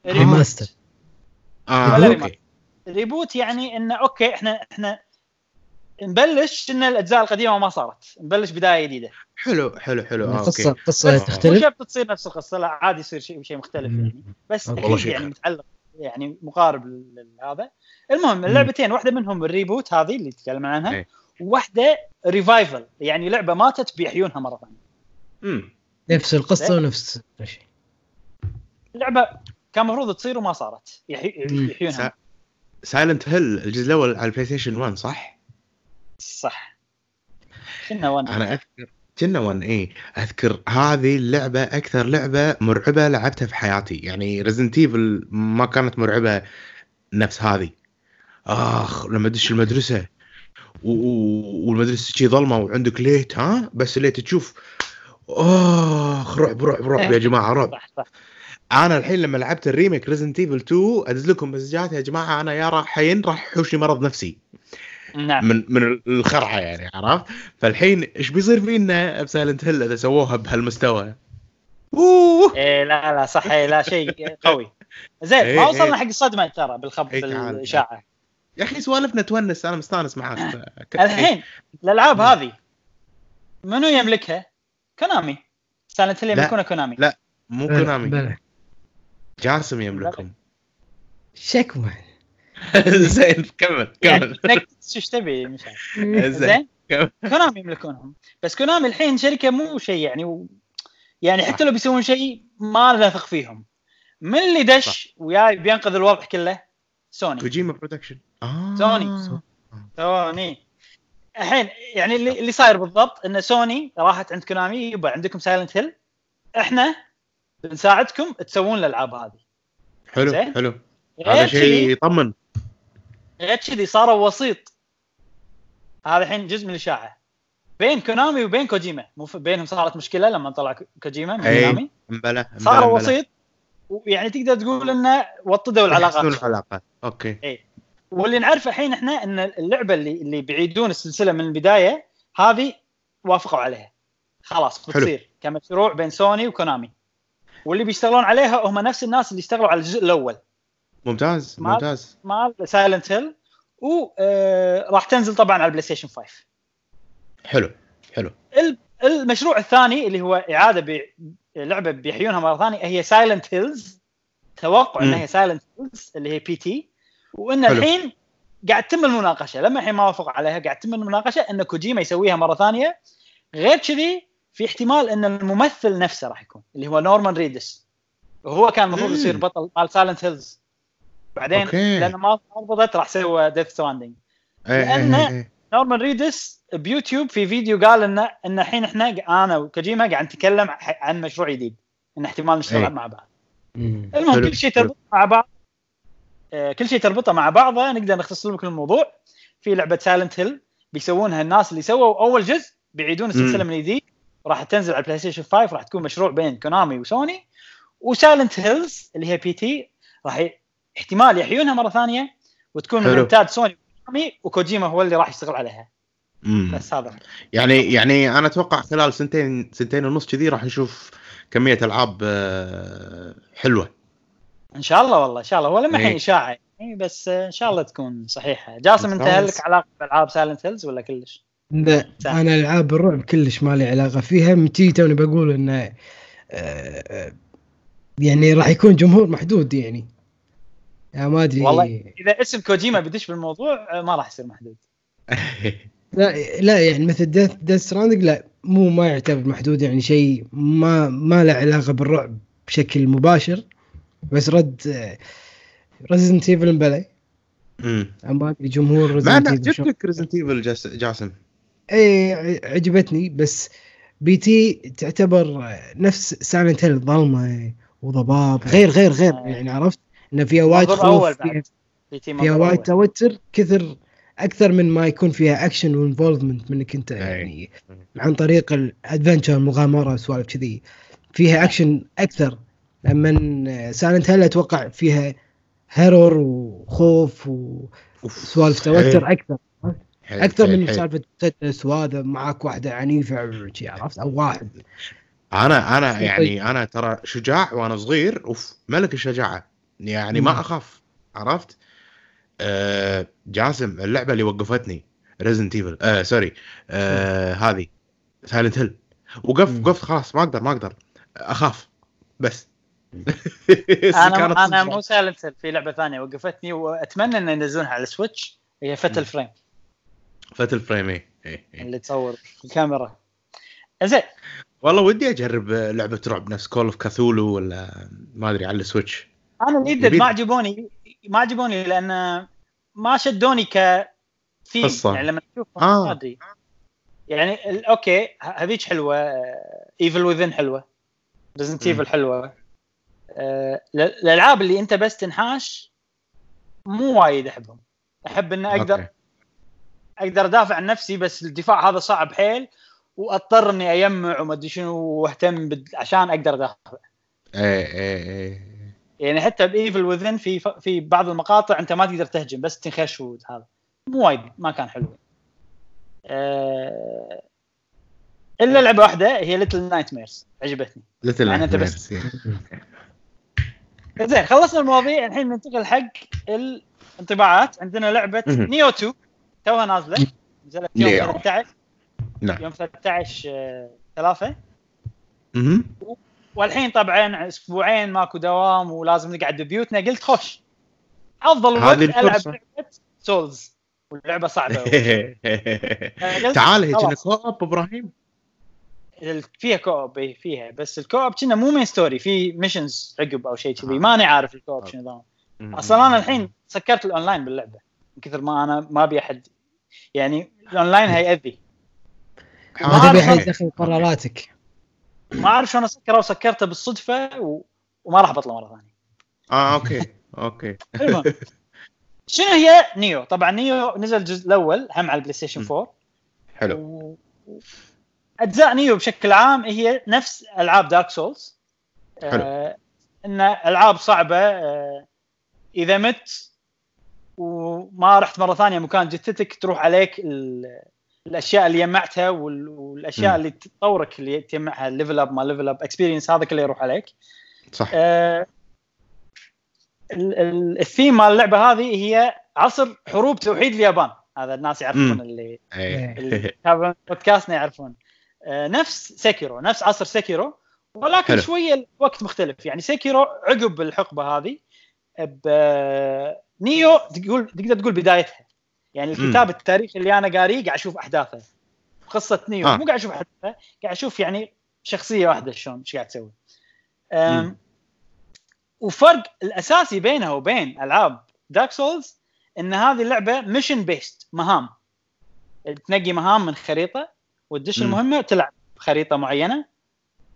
remaster آه ولا remaster. reboot يعني انه okay إحنا إحنا نبلش إن الأجزاء القديمة ما صارت. نبلش بداية جديدة. حلو حلو حلو. القصة okay. القصة بس مو تختلف شرط تصير نفس القصة لا عادي يصير شيء شيء مختلف. يعني. بس أكيد يعني حلو. متعلق يعني مقارب لهذا. المهم اللعبتين واحدة منهم ال reboot هذه اللي تكلمنا عنها إيه. وواحدة revival يعني لعبة ماتت بيحيونها مرة ثانية. امم نفس القصة ونفس كل شيء لعبة كان المفروض تصير وما صارت. يحيونها. سايلنت هيل الجزء الأول على البلاي ستيشن 1 صح؟ صح. كنا one أنا اذكر كنا 1 اي أذكر هذه اللعبة أكثر لعبة مرعبة لعبتها في حياتي. يعني ريزنت ايفل ما كانت مرعبة نفس هذه. آخ لما تدش المدرسة والمدرسة شي ظلمة وعندك light ها؟ بس light تشوف. آخ رعب رعب رعب يا جماعة رعب. صح صح. أنا الحين لما لعبت ال remake ريزنت ايفل 2 أدز لكم مسجات يا جماعة أنا يا راح حين راح يحوشني مرض نفسي. نعم. من من الخرعه يعني عرفت؟ فالحين إيش بيصير فينا بسايلنت هيل إذا سووها بهالمستوى؟ أوه. إيه لا لا صح. إيه لا شيء قوي. زين إيه، ما وصلنا إيه. حق الصدمة ترى بالخبر إيه، تعال. بالاشاعه يا أخي سوالفنا تونس أنا مستأنس معاك. ف- الحين الألعاب هذه منو يملكها؟ كونامي. سايلنت هيل. يملكونها كونامي. لا. مو كونامي. جاسم يملكهم. شكوى. زين كمل يعني كمل نكت شو إيش تبي مش عارف. زين. كونامي يملكونهم. بس كونامي الحين شركة مو شيء يعني و... يعني حتى لو بيسوون شيء ما نثق فيهم. من اللي دش وياي بينقذ الوضع كله؟ سوني. كوجيما production آه. سوني. سوني. الحين يعني اللي, اللي صاير بالضبط إن سوني راحت عند كونامي يبا عندكم سايلنت هيل إحنا بنساعدكم تسوون الألعاب هذه. حلو زين. حلو. هذا شيء يطمن. غير كذي صاروا وسيط. هذا الحين جزء من الإشاعة. بين كونامي وبين كوجيما. مو بينهم صارت مشكلة لما طلع كو- كوجيما من أي. كونامي. مبلى صاروا وسيط. يعني تقدر تقول إنه وطدوا العلاقات. العلاقات. okay. واللي نعرفه الحين إحنا إن اللعبة اللي اللي بيعيدون السلسلة من البداية هذه وافقوا عليها. خلاص حلو. بتصير كمشروع بين سوني وكونامي. واللي بيشتغلون عليها هم نفس الناس اللي اشتغلوا على الجزء الأول. ممتاز ممتاز. مال سايلنت هيل وراح تنزل طبعا على البلاي ستيشن 5 حلو حلو. ال- المشروع الثاني اللي هو إعادة بي... لعبة بيحيونها مرة ثانية هي سايلنت هيلز توقع. إنها هي سايلنت هيلز اللي هي P.T. وإن حلو. الحين قاعد تتم المناقشة. لما الحين ما وافق عليها قاعد تتم المناقشة إن كوجيما يسويها مرة ثانية. غير كذي في احتمال إن الممثل نفسه راح يكون اللي هو نورمان ريدس وهو كان المفروض. يصير بطل مال سايلنت هيلز بعدين okay. لأنه ما ما ضبطت راح سوى ديث ستراندنج إيه، لأن- إيه، إيه. نورمان ريدس بيوتيوب في فيديو قال إن إن الحين إحنا أنا وكوجيما قاعد نتكلم عن مشروع جديد إن احتمال نشتغل إيه. مع بعض. المهم كل شيء حلو. تربط مع بعض آه، كل شيء تربطه مع بعضه نقدر نختصر لكم الموضوع في لعبة سايلنت هيل بيسوونها الناس اللي سووا أول جزء بيعيدون السلسلة. من جديد راح تنزل على البلاي ستيشن 5 راح تكون مشروع بين كونامي وسوني وسايلنت هيلز اللي هي P.T. راح. احتمال يحيونها مرة ثانية وتكون من. إنتاج سوني وكونامي وكوجيما هو اللي راح يشتغل عليها مم. بس هذا يعني يعني أنا أتوقع خلال سنتين سنتين ونص كذي راح نشوف كمية ألعاب آه، حلوة إن شاء الله والله إن شاء الله هو لما. الحين إشاعة يعني بس آه، إن شاء الله تكون صحيحة جاسم أنت لك علاقة بألعاب سايلنت هيلز ولا كلش؟ لا. أنا ألعاب الرعب كلش ما لي علاقة فيها. مثل توني بقول انه آه، آه، يعني راح يكون جمهور محدود يعني. يعني ما أدري. والله إذا اسم كوجيما بدش بالموضوع آه، ما راح يصير محدود. لا لا يعني مثل ديث ديث ستراندنج لا مو ما يعتبر محدود يعني شيء ما ما له علاقة بالرعب بشكل مباشر. بس رد ريزنت ايفل بلاي مم. ما أدري جمهور ما ريزنت ايفل عجبتك ريزنت ايفل جاسم. اي ع- عجبتني بس P.T. تعتبر نفس سايلنت هيل ظلمة وضباب غير غير غير آه. يعني عرفت ان فيها وايد خوف فيها, فيها وايد. توتر كثر أكثر من ما يكون فيها action و involvement منك أنت أي. يعني عن طريق ال adventure المغامره وسوالف كذي فيها اكشن أكثر لما سايلنت هيل أتوقع فيها horror وخوف. وسوالف توتر أكثر حيل- أكثر حيل- من حيل. سالفة مسدس وهذا معك واحدة عنيفة عرفت؟ أو واحد. أنا أنا طيب. يعني أنا ترى شجاع وأنا صغير أوف ملك الشجاعة. يعني ما. أخاف عرفت؟ آه جاسم اللعبة اللي وقفتني ريزنت ايفل آه sorry آه هذه سايلنت هيل وقف. وقفت خلاص ما أقدر ما أقدر. أخاف بس. أنا أنا مو سايلنت هيل في لعبة ثانية وقفتني وأتمنى ان ينزلونها على السويتش هي فتل فريم فتل فريم إيه إيه، إيه. اللي تصور الكاميرا زين والله ودي أجرب لعبة رعب نفس Call of Cthulhu ولا ما أدري على السويتش أنا يبيد. ما عجبوني ما عجبوني لأن ما شدوني ك قصة. يعني لما تشوف آه. ما أدري يعني okay هذيك حلوة Evil Within حلوة Resident. Evil حلوة آه، ال- الألعاب اللي أنت بس تنحاش مو وايد أحبهم أحب ان أقدر okay. أقدر أدافع عن نفسي بس الدفاع هذا صعب حيل واضطر اني اجمع وما أدري شنو وأهتم بد... عشان أقدر أدافع. إيه إيه إيه. يعني حتى ب Evil Within في في بعض المقاطع أنت ما تقدر تهجم بس تنخش هذا. مو وايد ما كان حلو. أه... إلا لعبة واحدة هي Little Nightmares عجبتني Little أنت بس- زين خلصنا المواضيع. الحين ننتقل حق الانطباعات عندنا لعبة. Nioh 2 توها نازلة. نزلت يوم Nioh. 13 نعم. يوم 13 آه، ثلاثة. مهم. والحين طبعا أسبوعين ماكو دوام ولازم نقعد ببيوتنا. قلت خوش. أفضل وقت ألعب. لعبة Souls واللعبة صعبة تعال خلاص. إنك co-op إبراهيم. فيها co-op إيه، فيها. بس ال co-op كنا مو main story في missions عقب أو شيء كذي. ماني عارف ال co-op شنو نظام أصلا أنا الحين سكرت الاونلاين باللعبة. من كثر ما أنا ما أبي أحد. يعني الأونلاين هيأذي ما ما تبي احد يدخل قراراتك. ما أعرف شلون اسكره وسكرته بالصدفة و... وما راح بطله مرة ثانية. آه okay okay. شنو هي Nioh؟ طبعا Nioh نزل الجزء الأول هم على ال PlayStation 4 حلو. و... أجزاء Nioh بشكل عام هي نفس ألعاب Dark Souls آه إن ألعاب صعبة آه إذا مت وما رحت مرة ثانية مكان جثتك تروح عليك ال... الأشياء اللي جمعتها وال... والأشياء مم. اللي تطورك اللي تجمعها ال level up ما level up experience هذا كله يروح عليك صح آه، ال- ال- الثيم مال اللعبة هذه هي عصر حروب توحيد اليابان هذا الناس يعرفون. اللي إيه. اللي يتابعون بودكاستنا يعرفون آه، نفس سيكيرو نفس عصر سيكيرو ولكن حلو. شوية الوقت مختلف يعني Sekiro عقب الحقبة هذه ب- Nioh تقول تقدر تقول بدايتها يعني الكتاب التاريخي اللي أنا قاريه قاعد أشوف أحداثه قصة Nioh آه. مو قاعد أشوف أحداثه قاعد أشوف يعني شخصية واحدة شلون إيش قاعد تسوي. وفرق الأساسي بينها وبين ألعاب Dark Souls إن هذه اللعبة mission based مهام تنقي مهام من خريطة وتدش. المهمة تلعب خريطه معينة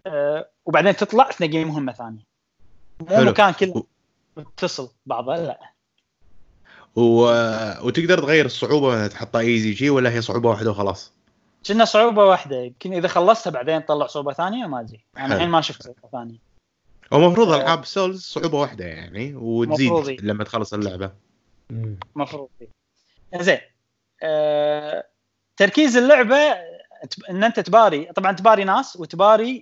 أه وبعدين تطلع تنقي مهمة ثانية مو. مكان كله متصل بعضه لا و... وتقدر تغير الصعوبة تحطها easy جي ولا هي صعوبة واحدة وخلاص؟ كنا صعوبة واحدة. يمكن إذا خلصتها بعدين تطلع صعوبة ثانية ما أدري. أنا. الحين ما شفت صعوبة ثانية. هو المفروض آه. ألعاب Souls صعوبة واحدة يعني وتزيد إيه. لما تخلص اللعبة. مفروض. زين. آه... تركيز اللعبة إن أنت تباري طبعا تباري ناس وتباري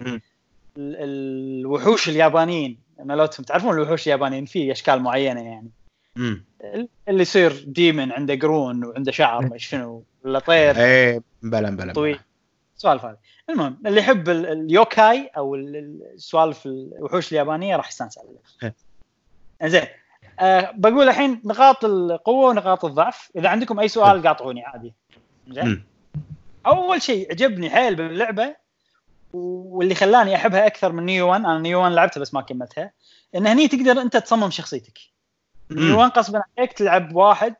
الوحوش اليابانيين. مالتهم تعرفون الوحوش اليابانيين؟ في أشكال معينة يعني. اللي يصير ديمن عنده قرون وعنده شعر ما شنو ولا طير. إيه بلا بلا طويل. سوالف هذه المهم اللي يحب ال- اليوكاي أو ال- ال- السوالف الوحوش اليابانية راح يستانس عليها إيه. زين أه بقول الحين نقاط القوة ونقاط الضعف. إذا عندكم أي سؤال قاطعوني عادي. زين. أول شيء عجبني حيل باللعبة واللي خلاني أحبها أكثر من نيو 1 أنا نيو 1 لعبتها بس ما كملتها. إن هني تقدر أنت تصمم شخصيتك. نيو مم. 1 غصبا عليك تلعب واحد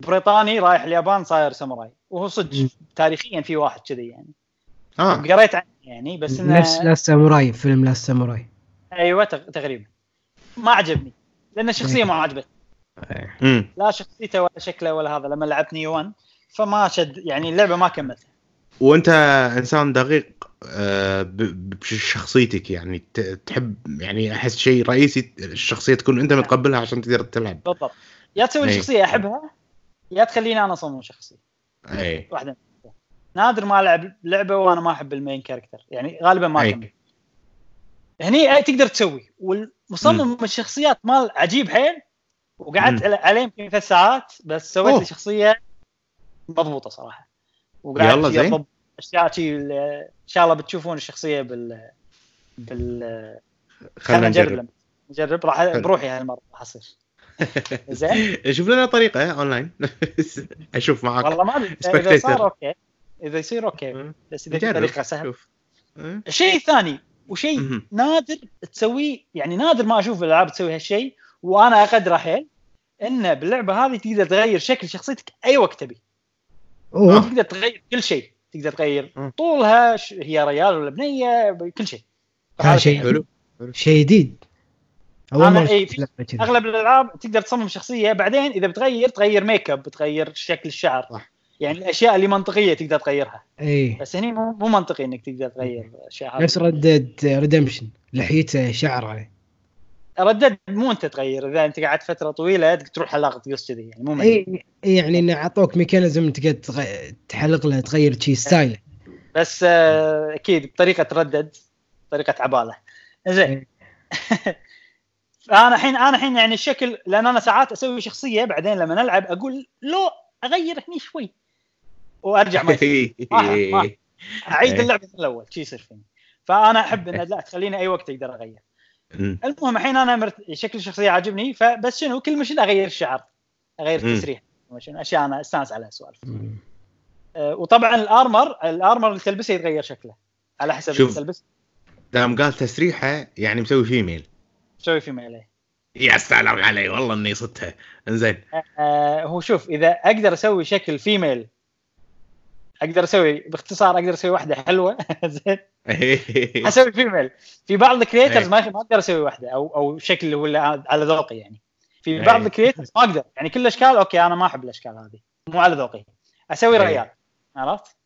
بريطاني رايح اليابان صاير ساموراي. وهو صدق. تاريخيا في واحد كذي يعني. آه. قريت عنه يعني بس إنه نفس لا ساموراي فيلم لا ساموراي. أيوه تق- تقريبا. ما عجبني. لأن الشخصيه ما عجبت لا شخصيته ولا شكله ولا هذا لما لعبت نيو 1 فما شد يعني اللعبة ما كملتها. وانت انسان دقيق آه، بشخصيتك يعني تحب يعني أحس شيء رئيسي الشخصية تكون أنت متقبلها عشان تقدر تلعب. بالضبط. يا تسوي لي أي. شخصية أحبها يا تخليني أنا أصمم شخصية. اي واحدة. نادر ما ألعب لعبة وأنا ما أحب ال main character يعني غالبا ما أي. أكمل. هني أي تقدر تسوي؟ والمصمم الشخصيات مال عجيب حيل وقعدت عليه يمكن ثلاث ساعات بس سويت. لي شخصية مضبوطة صراحة. يلا زين. أشياء إن شاء الله بتشوفون الشخصية بال بال خلينا نجرب. نجرب. راح. بروحي هالمره راح أصير. زين؟ شوف لنا طريقة أونلاين. أشوف معاك. والله ما أدري. إذا. صار okay. إذا يصير okay. بس إذا في. طريقه سهله؟ الشيء الثاني وشيء. نادر تسويه يعني نادر ما أشوف الألعاب تسوي هالشيء وأنا اقدره حيل انه باللعبة هذه تقدر تغير شكل شخصيتك أي وقت تبي. أوه. تقدر تغير كل شيء. تقدر تغير مم. طولها ش- هي ريال ولا بنية كل شيء. هذا شيء حلو. شيء جديد. أول أنا مرة إيه،. أغلب الألعاب تقدر تصمم شخصية بعدين إذا بتغير تغير ميك اب تغير شكل الشعر. صح. يعني الأشياء اللي منطقية تقدر تغيرها. اي بس هني مو مو منطقي إنك تقدر تغير اشياء نفس هذه Red Dead Redemption لحيته شعر عليه Red Dead مو أنت تغير. إذا أنت قعدت فترة طويلة تروح حلاق تقص كذي يعني مو منطقي. اي إي يعني انه أعطوك mechanism تقدر تغ- تحلق له تغير شي style بس آه، أكيد بطريقة تردد طريقة عبالة. زين فانا الحين أنا الحين يعني الشكل لأن أنا ساعات أسوي شخصية بعدين لما نلعب أقول لو أغير هني شوي. وأرجع ما. ما- ما- أعيد إيه. اللعبة من الأول شي يصير فيني. فأنا أحب إن لا تخليني أي وقت أقدر أغير. المهم الحين أنا مرت... شكل الشخصيه عاجبني فبس شنو كل مشين أغير الشعر أغير. التسريح شنو أشياء أنا أستانس عليها سوالف. أه وطبعا الارمر الأرمر اللي تلبسه يتغير شكله على حسب اللي شوف. تلبس دام قال تسريحه يعني مسوي فيميل تسوي في عليه يا سلام علي والله إني صدتها إنزين. أه هو شوف إذا أقدر أسوي شكل فيميل أقدر أسوي باختصار أقدر أسوي واحدة حلوة زين أسوي فيميل في بعض الكريترز. ما ما أقدر أسوي واحدة أو أو شكل ولا على ذوقي يعني في بعض إيه. الكريترز ما أقدر يعني كل الأشكال أوكي أنا ما أحب الأشكال هذه مو على ذوقي أسوي إيه. ريال عرفت؟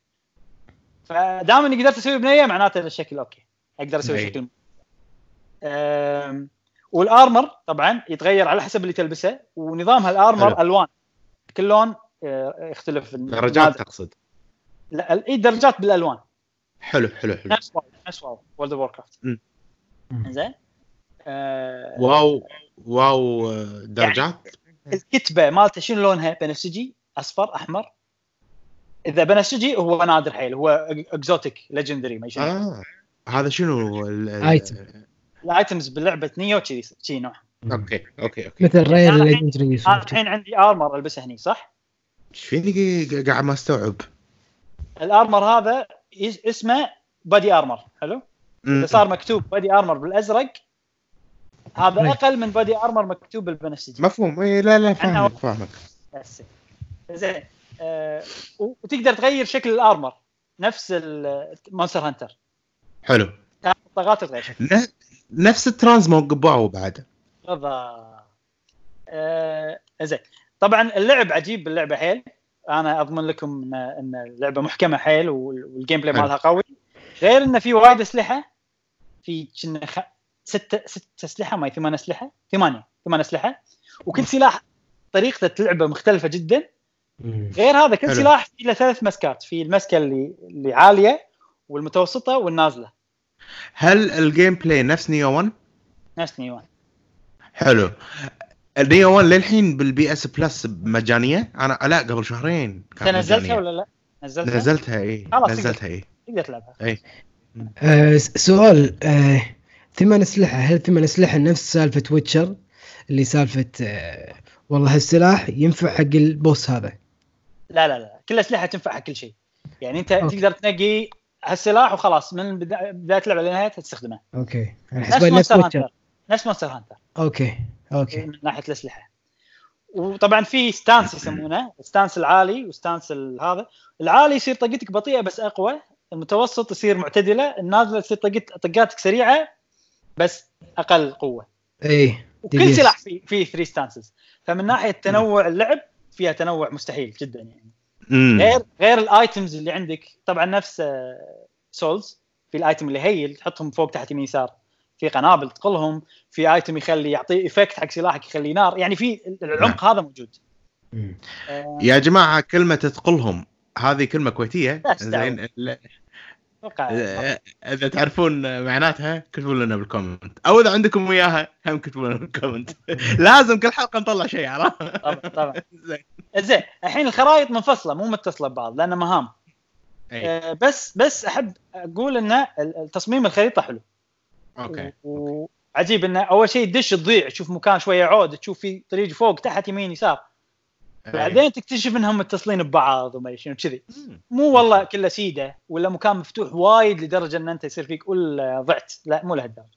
فدام إني قدرت أسوي بنية معناته الشكل okay أقدر أسوي إيه. شكل وال armor طبعا يتغير على حسب اللي تلبسه ونظامها ال armor حلو. ألوان كل لون آه، يختلف درجات. تقصد لا اي درجات بالألوان. حلو حلو حلو. نفس WoW نفس WoW World of Warcraft. زين؟ آه، WoW wow آه، درجات. الكتبة مالته شنو لونها؟ بنفسجي أصفر أحمر. إذا بنفسجي هو نادر حيل هو exotic legendary ما شنو آه هذا شنو؟ ال- ال- item. ال items بلعبه Nioh كذي كذي نوع. okay okay okay. مثل rare legendary أنا الحين عندي armor ألبسه هني صح؟ إيش فيني؟ ق- قاعد ما أستوعب. ال armor هذا اسمه؟ body armor. حلو؟ إذا صار مكتوب body armor بالأزرق هذا أي. أقل من body armor مكتوب بالبنفسجي. مفهوم. اي لا لا فاهمك فاهمك. بس. زين. آه وتقدر تغير شكل ال armor. نفس ال Monster Hunter. حلو. طاقات تغير شكل. ن- نفس ال transmog ب WoW بعد. بالضبط. آه زين. طبعا اللعب عجيب باللعبة حيل. أنا أضمن لكم ان إن اللعبة محكمة حيل وال- وال gameplay. مالها قوي. غير انه في وايد أسلحة. في كنا خ... ستة ست أسلحة ما ثمان أسلحة. ثمانية. ثمان أسلحة. وكل سلاح طريقة لعبه مختلفة جدا. غير هذا كل حلو. سلاح في له ثلاث مسكات. في المسكة اللي اللي عالية والمتوسطة والنازلة. هل ال gameplay نفس Nioh 1 نفس Nioh one حلو. ال Nioh 1 للحين بال PS Plus مجانيه أنا لا قبل شهرين أنت كانت نزلتها. ولا لا؟ نزلتها؟ نزلتها اي خلاص، نزلتها اي تقدر تلعبها. آه س- سؤال آه ثمان أسلحة. هل ثمان أسلحة نفس سالفة Witcher اللي سالفة آه والله هالسلاح ينفع حق ال boss هذا؟ لا لا لا كل أسلحة تنفع حق كل شيء. يعني أنت okay. تقدر تنقي هالسلاح وخلاص من بدا- بداية اللعبه لنهايتها تستخدمه. okay. أنا نفس حسبت نفس Monster Hunter نفس Monster Hunter okay. okay. من ناحية الأسلحة. وطبعا في stance يسمونه stance العالي و stance هذا. العالي يصير طقتك بطيئة بس أقوى المتوسط يصير معتدلة النازلة تصير طقت طقاتك سريعة بس أقل قوة. إيه وكل. سلاح فيه فيه 3 stances فمن ناحية تنوع اللعب فيها تنوع مستحيل جدا يعني. امم غير غير ال items اللي عندك طبعا نفس Souls. في ال item اللي هيل تحطهم فوق تحت يمين يسار. في قنابل تقلهم في item يخلي يعطي effect حق سلاحك يخليه نار يعني في العمق هذا موجود. آه، يا جماعة كلمة تقلهم هذه كلمة كويتية. زين إذا تعرفون معناتها كتبوا لنا بال comment. أو إذا عندكم اياها هم كتبوا لنا بال comment. لازم كل حلقة نطلع شيء عرفت؟ طبعا طبعا. زين. زين الحين الخرائط منفصلة مو متصلة ببعض لانها مهام. أي. آه، بس بس أحب أقول إن تصميم الخريطة حلو. okay وعجيب إنه أول شيء تدش تضيع تشوف مكان شوية عود تشوف في طريق فوق تحت يمين يسار. أي. بعدين تكتشف إنهم متصلين ببعض وما شنو كذي. مو والله كله سيدة ولا مكان مفتوح وايد لدرجة إن أنت يصير فيك قول آه، ضعت. لا مو لهالدرجة.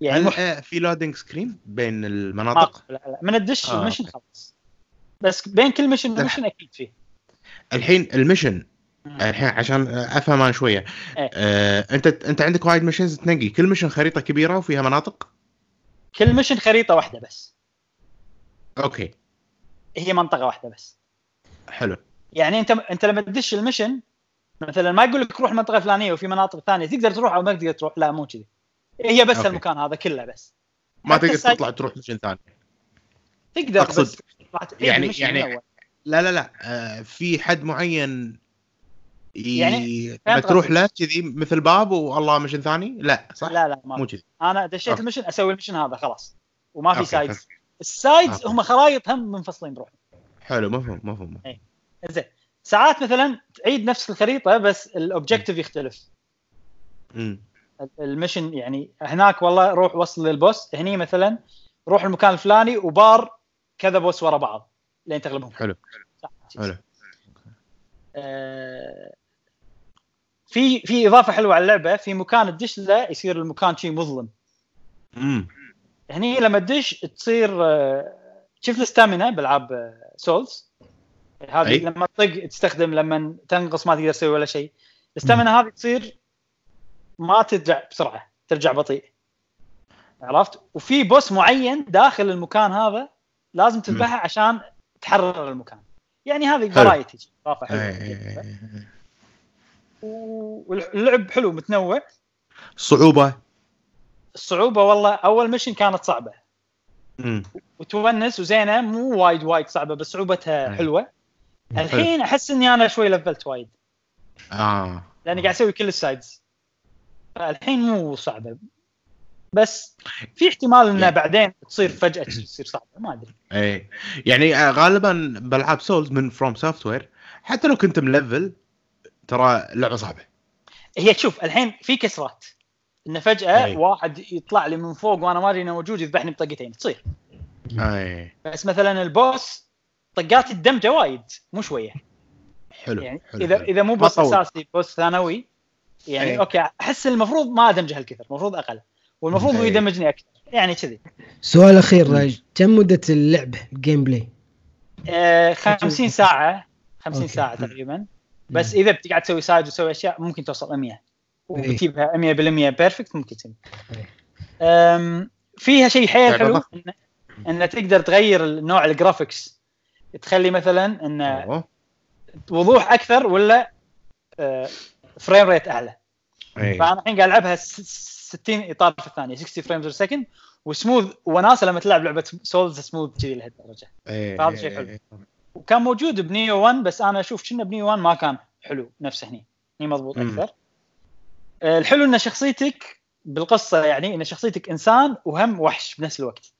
يعني هل مح... آه، في loading screen بين المناطق؟ لا لا. من الدش آه، ال mission خلاص. بس بين كل mission و mission أكيد فيه. الحين ال mission الحين عشان أفهم أنا شوية. إيه. آه، أنت أنت عندك وايد missions تنقي. كل mission خريطة كبيرة وفيها مناطق؟ كل mission خريطة واحدة بس. okay. هي منطقة واحدة بس. حلو. يعني أنت أنت لما تدش ال mission مثلا ما يقول لك روح المنطقة الفلانيه وفي مناطق ثانية. تقدر تروح أو ما تقدر تروح. لا مو كذي. هي بس okay. المكان هذا كله بس. ما تقدر ال side- تطلع تروح mission ثاني تقدر أقصد بس يعني- يعني. لا لا لا. آه، في حد معين. يعني لما تروح. له كذي مثل باب والله mission ثاني؟ لا صح؟ لا لا ما مو. كذي. أنا دشيت. ال mission أسوي ال mission هذا خلاص وما في sides. ال sides. هم خرايط هم منفصلين بروحهم. حلو مفهوم مفهوم زين. ساعات مثلا تعيد نفس الخريطة بس ال objective يختلف. امم ال mission يعني هناك والله روح وصل لل boss هني مثلا روح المكان الفلاني وبار كذا boss ورا بعض لين تغلبهم. حلو. صح. حلو. آه، في في إضافة حلوة على اللعبة في مكان تدش له يصير المكان شيء مظلم. امم هني لما تدش تصير آه، شوف ال stamina بألعاب Souls هذه أي. لما تطق تستخدم لما تنقص ما تقدر تسوي ولا شيء. ال stamina هذه تصير ما ترجع بسرعة ترجع بطيء. عرفت؟ وفي boss معين داخل المكان هذا لازم تذبحه عشان تحرر المكان. يعني هذه. variety إضافة حلوة. واللعب حلو متنوع. صعوبة. الصعوبه والله. أول mission كانت صعبة. وتونس وزينة مو وايد وايد صعبة بس صعوبتها. حلوة. الحين أحس إني أنا شوي لفلت وايد. آه. لأني قاعد أسوي كل ال sides الحين مو صعبة. بس في احتمال إنه يعني- بعدين تصير فجأة تصير صعبة ما أدري. اي يعني آه، غالبا بالعاب Souls من FromSoftware حتى لو كنت ملفل ترى لعبه صعبة هي شوف الحين في كسرات انه فجأة أي. واحد يطلع لي من فوق وأنا ما أدري إنه موجود يذبحني بطقتين تصير اي بس مثلا البوس طقات الدمجه وايد مو شوية حلو يعني حلو إذا حلو. إذا مو بوس. أساسي بوس ثانوي يعني أي. أوكي أحس المفروض ما أدمجه هالكثر المفروض أقل والمفروض هو أي. يدمجني أكثر يعني كذي سؤال أخير كم مدة اللعبه ال game play؟ آه 50 ساعة 50 أوكي. ساعة تقريبا بس إذا بتقعد تسوي side وتسوي أشياء ممكن توصل 100 إيه. وبتجيبها 100% perfect ممكن تسوي إيه. أم، فيها شيء حيل حلو. انه إنه تقدر تغير نوع ال graphics تخلي مثلا إن. وضوح أكثر ولا frame rate أعلى إيه. فأنا الحين قاعد ألعبها س- 60 إطار في الثانية 60 frames per second و smooth وناسة لما تلعب لعبة souls smooth كذي لهالدرجة. فهذا شيء حلو. وكان موجود بنيو 1 بس أنا أشوف كنا بنيو 1 ما كان حلو نفسه هني هني مضبوط. أكثر. آه، الحلو إن شخصيتك بالقصة يعني إن شخصيتك إنسان وهم وحش بنفس الوقت.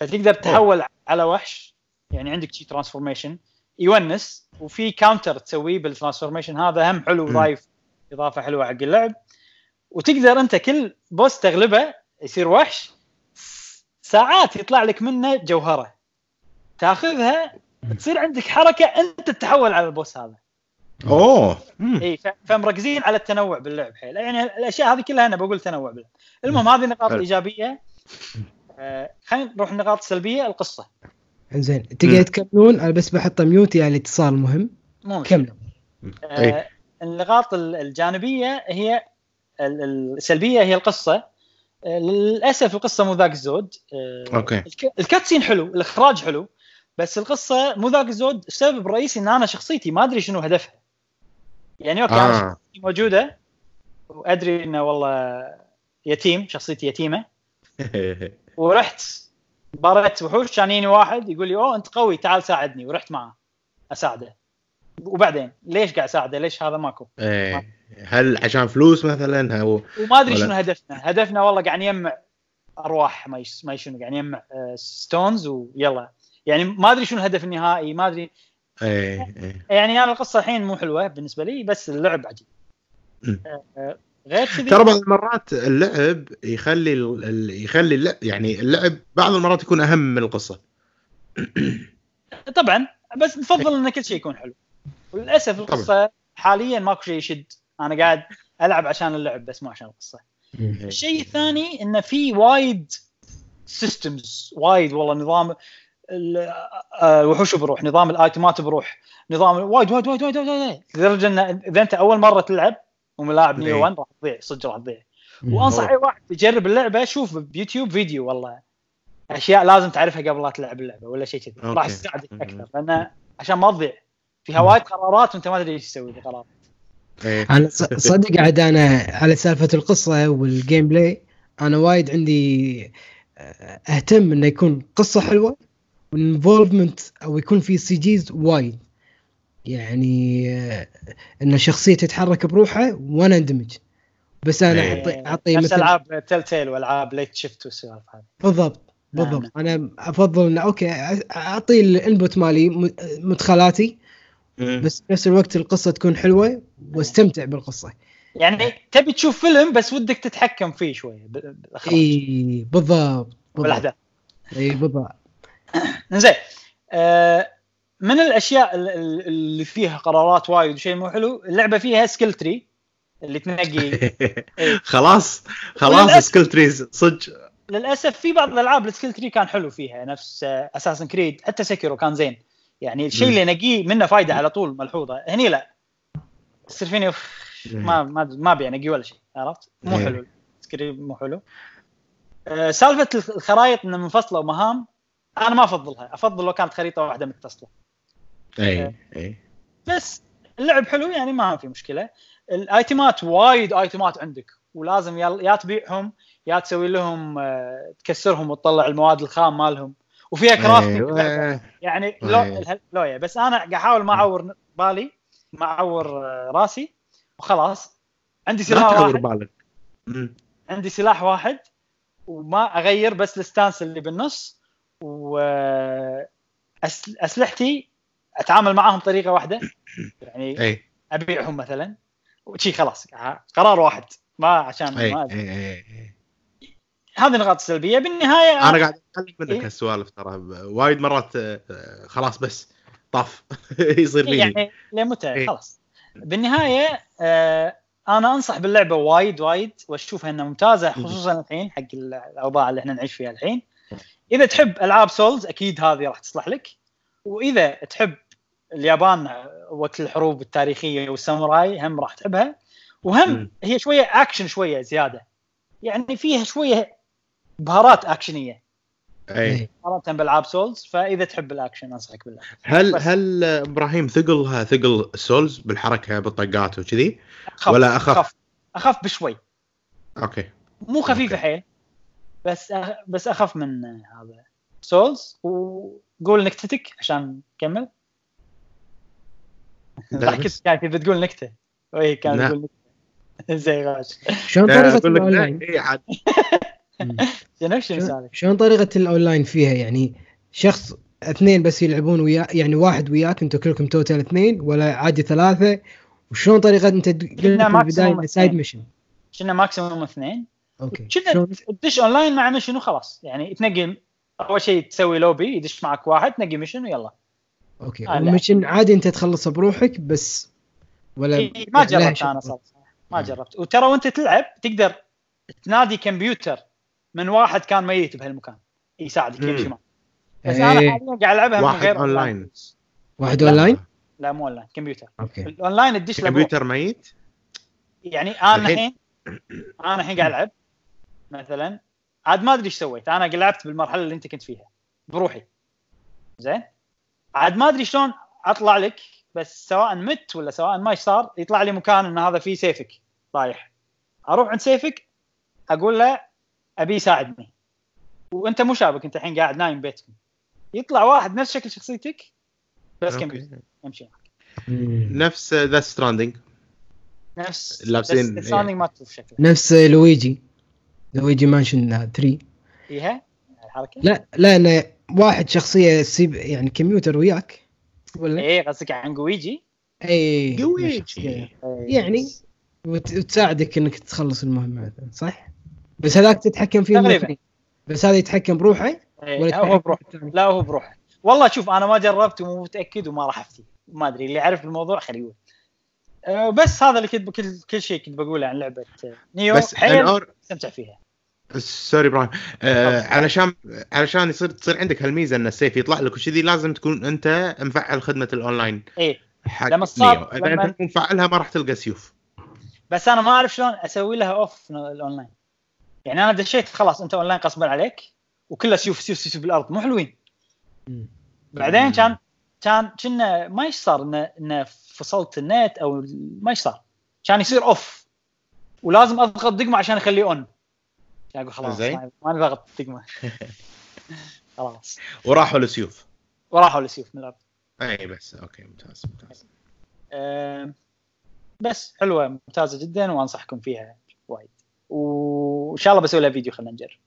فتقدر تتحول على وحش يعني عندك شي transformation يونس وفي counter تسويه بال transformation هذا هم حلو. ضايف إضافة حلوة حق اللعب. وتقدر أنت كل boss تغلبه يصير وحش ساعات يطلع لك منه جوهرة. تاخذها تصير عندك حركة أنت تتحول على ال boss هذا. أوه. إي فمركزين على التنوع باللعب حيل. يعني الأشياء هذه كلها أنا بقول تنوع باللعب. المهم هذه النقاط. الايجابيه آه خلينا نروح النقاط السلبيه القصة. انزين تقدر. تكملون؟ أنا بس بحط mute يعني اتصال مهم. مو مشكلة. كملوا. آه النقاط ال- الجانبية هي ال- ال- السلبية هي القصة. آه للأسف القصة مو ذاك الزود. آه أوكي. الك- ال cutscene حلو الإخراج حلو. بس القصة مو ذاك الزود السبب الرئيسي إن أنا شخصيتي ما أدري شنو هدفها. يعني أوكي أنا آه. شخصيتي موجودة وأدري إنه والله يتيم شخصيتي يتيمة. ورحت part وحوش كان يجيني واحد يقول لي أوه أنت قوي تعال ساعدني. ورحت معه أساعده. وبعدين ليش قاعد أساعده؟ ليش هذا ماكو؟ إيه. هل عشان فلوس مثلا؟ أو وما أدري شنو هدفنا. هدفنا والله قاعد نجمع أرواح ما ما شنو قاعد نجمع ستونز ويلا. يعني ما أدري شنو الهدف النهائي ما أدري. إيه إيه. يعني أنا القصة الحين مو حلوة بالنسبة لي بس اللعب عجيب. آه، آه، غير كذي ترى بعض المرات اللعب يخلي ال- يخلي اللعب يعني اللعب بعض المرات يكون أهم من القصة. طبعا بس نفضل إن كل شيء يكون حلو. وللاسف القصة حاليا ماكو شيء يشد. أنا قاعد ألعب عشان اللعب بس مو عشان القصة. الشيء الثاني انه في وايد systems وايد والله نظام الوحوش بروح نظام الآيتمات بروح. نظام وايد وايد وايد وايد وايد. لدرجة إن إذا أنت أول مرة تلعب وما لاعب إيه. نيو 1 راح تضيع صدق راح تضيع. وأنصح أي واحد يجرب اللعبة شوف بيوتيوب فيديو والله. أشياء لازم تعرفها قبل لا تلعب اللعبة ولا شيء كذي. راح مم. أكثر لأن عشان ما تضيع. فيها وايد قرارات وأنت ما تدري إيش تسوي بالقرار. إيه. أنا صدق عاد أنا على سالفة القصة وال game play أنا وايد عندي آه، أهتم إنه يكون قصة حلوة. وال involvement أو يكون في CGs وايد. يعني آه، إن الشخصيه تتحرك بروحها وأنا اندمج. بس أنا إيه. اعطي أعطي نفس مثل ألعاب تيل تيل وألعاب لايف شيفت والسوالف هذه. بالضبط نعم، بالضبط. أنا أفضل انه أوكي أعطي ال input مالي مدخلاتي. بس في نفس الوقت القصة تكون حلوة واستمتع بالقصة. يعني تبي تشوف فيلم بس ودك تتحكم فيه شوية اي بالضبط بالضبط. والاحداث اي بالضبط. زين آه من الأشياء ال- ال- اللي فيها قرارات وايد وشيء مو حلو اللعبة فيها skill tree اللي تنقي. خلاص خلاص وللأسف- skill trees صدق. للأسف في بعض الألعاب ال skill tree كان حلو فيها نفس Assassin's Creed حتى Sekiro كان زين. يعني الشيء. اللي نقيه منه فايدة على طول ملحوظة. هني لا. تصير فيني ما ما ما ابي انقي ولا شيء عرفت؟ مو إيه. حلو. سكريب مو حلو. آه، سالفة الخرائط انها منفصلة ومهام أنا ما افضلها افضل لو كانت خريطة واحدة متصله اي اي. بس اللعب حلو يعني ما في مشكلة. الايتمات وايد ايتمات عندك ولازم يا تبيعهم يا تسوي لهم آه، تكسرهم وتطلع المواد الخام مالهم. وفيها crafting أيوة. يعني لو أيوة. اله- لويا. بس أنا قاعد احاول ما اعور بالي ما اعور آه، راسي وخلاص. عندي لا سلاح واحد. بالك. عندي سلاح واحد وما اغير بس ال stance اللي بالنص. وأسلحتي أتعامل معاهم بطريقة واحدة. يعني أي. أبيعهم مثلا. وشي خلاص قرار واحد. ما عشان أي ما أي أي هذه النقاط السلبية. بالنهاية أنا قاعد أتكلم منك إيه؟ هالسوالف ترى. وايد مرات آه، خلاص بس طاف. يصير فيني يعني لمتى إيه. خلاص. بالنهاية آه أنا أنصح باللعبة وايد وايد وأشوفها إنها ممتازة خصوصا الحين حق الأوضاع اللي إحنا نعيش فيها الحين. إذا تحب ألعاب souls أكيد هذه راح تصلح لك. وإذا تحب اليابان وقت الحروب التاريخية والساموراي هم راح تحبها. وهم. هي شوية اكشن شوية زيادة. يعني فيها شوية بهارات اكشنيه أي. مقارنه بالعاب souls فإذا تحب الأكشن أنصحك بالله هل بس. هل إبراهيم ثقلها ثقل souls بالحركة بالطقات وكذي؟ ولا أخف؟ أخف. أخف بشوي. أوكي. مو خفيفه أوكي. حيل بس أخ... بس أخف من هذا سولز وقول نكتتك عشان نكمل ضحكت. كانت تبي تقول نكتة وهي كانت. تقول نكتة زي غاش شلون طريقة الأونلاين؟ إي عاد. شنو شنو شلون- سالك؟ شلون طريقة الأونلاين فيها يعني شخص اثنين بس يلعبون ويا يعني واحد وياك أنتم كلكم توتال اثنين ولا عادي ثلاثة وشلون طريقة أنت قلت في maximum البدايه side. mission كنا maximum اثنين okay. تدش أونلاين مع mission وخلاص. يعني تنقي أول شيء تسوي لوبي يدش معك واحد تنقي mission ويلا. okay. آه، لا. و mission عادي أنت تخلصه بروحك بس ولا إيه، ما جربت؟ أنا صراحة. ما جربت. وترى وأنت تلعب تقدر تنادي كمبيوتر من واحد كان ميت بهالمكان. يساعدك. يمشي معك. بس أنا إيه. حاليا قاعد ألعبها من واحد غير أونلاين. واحد لا. أونلاين؟ لا مو أونلاين كمبيوتر. okay. ال online تدش. كمبيوتر ميت؟ يعني أنا الحين- الحين أنا الحين قاعد ألعب. مثلا. عاد ما أدري إيش سويت. أنا لعبت بالمرحلة اللي أنت كنت فيها. بروحي. زين؟ عاد ما أدري شلون أطلع لك بس سواء مت ولا سواء ما إيش صار يطلع لي مكان إن هذا فيه سيفك. رايح. أروح عند سيفك أقول له أبي يساعدني. وأنت مو شابك أنت الحين قاعد نايم بيتكم. يطلع واحد نفس شكل شخصيتك بس. كمبيوتر يمشي معك. نفس ذا ستراندنج نفس لابسين- بس الساوندينج ما تشوف شكله. نفس لويجي. لويجي مانشن 3 فيها الحركة؟ لا لا انه واحد شخصية سيب يعني كمبيوتر وياك ولا؟ إيه قصدك عن جويجي؟ اي قويجي. إيه. يعني وت- وتساعدك إنك تخلص المهمة مثلا صح؟ بس هذاك تتحكم فيه تقريباً. بس هذا يتحكم بروحه إيه، ولا هو بروحه؟ لا هو بروحه. والله شوف أنا ما جربت ومو متأكد وما راح أفتي. ما أدري اللي يعرف الموضوع خليه يقول. بس هذا اللي كنت كل كل شيء كنت بقوله عن لعبة آه، Nioh بس حيل استمتع فيها. sorry إبراهيم. آه علشان علشان يصير تصير عندك هالميزة إن السيف يطلع لك وكذي لازم تكون أنت مفعل خدمة الأونلاين. إيه. حق لما Nioh. إذا لما- انت مفعلها ما راح تلقى سيوف. بس أنا ما أعرف شلون أسوي لها off ال online. يعني أنا دشيت خلاص أنت أونلاين غصبا عليك وكلها سيوف سيوف سيوف بالأرض مو حلوين. بعدين كان كان كنا ما إيش صار انه انه فصلت النت أو ما إيش صار. كان يصير off ولازم أضغط دقمة عشان أخليه on أقول خلاص. ما نضغط دقمة. خلاص. وراحوا للسيوف وراحوا السيوف من الأرض. اي بس okay ممتاز ممتاز. أم، بس حلوة ممتازة جدا وأنصحكم فيها وايد. وإن شاء الله بسوي لها فيديو خلينا نجرب.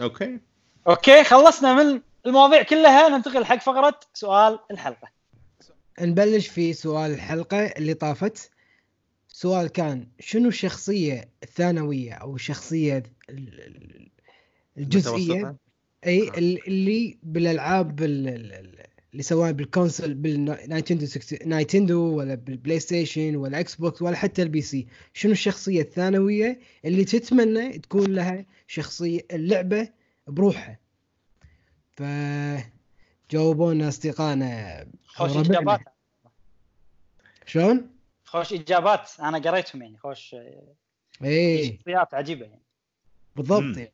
okay. okay خلصنا من المواضيع كلها ننتقل حق فقرة سؤال الحلقة. نبلش في سؤال الحلقة اللي طافت. سؤال كان شنو الشخصية الثانوية أو الشخصية ال- ال- الجزئية؟ إي ال- اللي بالألعاب ال- ال- ال- اللي سواء بالكونسول بال Nintendo Nintendo ولا بال PlayStation ولا Xbox ولا حتى ال PC. شنو الشخصية الثانوية اللي تتمنى تكون لها شخصية اللعبة بروحها؟ ف جاوبونا أصدقائنا. خوش. إجابات. شلون؟ خوش إجابات. أنا قريتهم يعني. خوش إيه. شخصيات عجيبة يعني. بالضبط. يعني.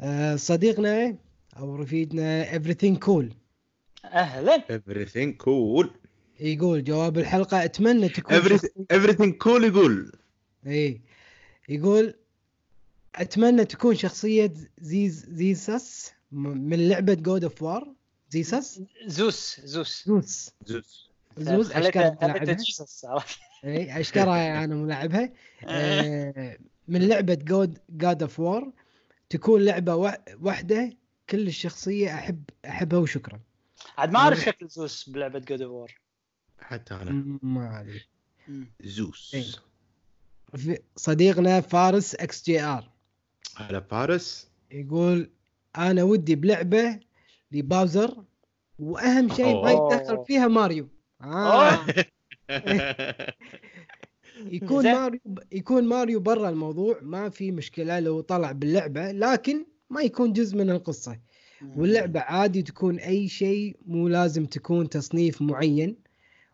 آه صديقنا أو رفيقنا everything cool. أهلا. Everything cool. يقول جواب الحلقة أتمنى تكون Everything, everything cool يقول. إيه. يقول أتمنى تكون شخصية زيز زيسس من لعبة God of War زيسس زوس زوس. زوس. زوز زوس خليته اشكره ما لاعبها؟ إي اشكره أنا ما لاعبها. آه، من لعبة God God of War تكون لعبة وا- واحدة كل الشخصية احب أحبها وشكرا. عاد ما أعرف شكل زوس بلعبة God of War حتى أنا. ما أدري. زوس. صديقنا فارس XGR. على فارس. يقول أنا ودي بلعبة لباوزر وأهم شيء ما. يتدخل فيها ماريو آه. يكون. ماريو يكون ماريو برا الموضوع ما في مشكلة لو طلع باللعبة لكن ما يكون جزء من القصة واللعبة عادي تكون أي شيء مو لازم تكون تصنيف معين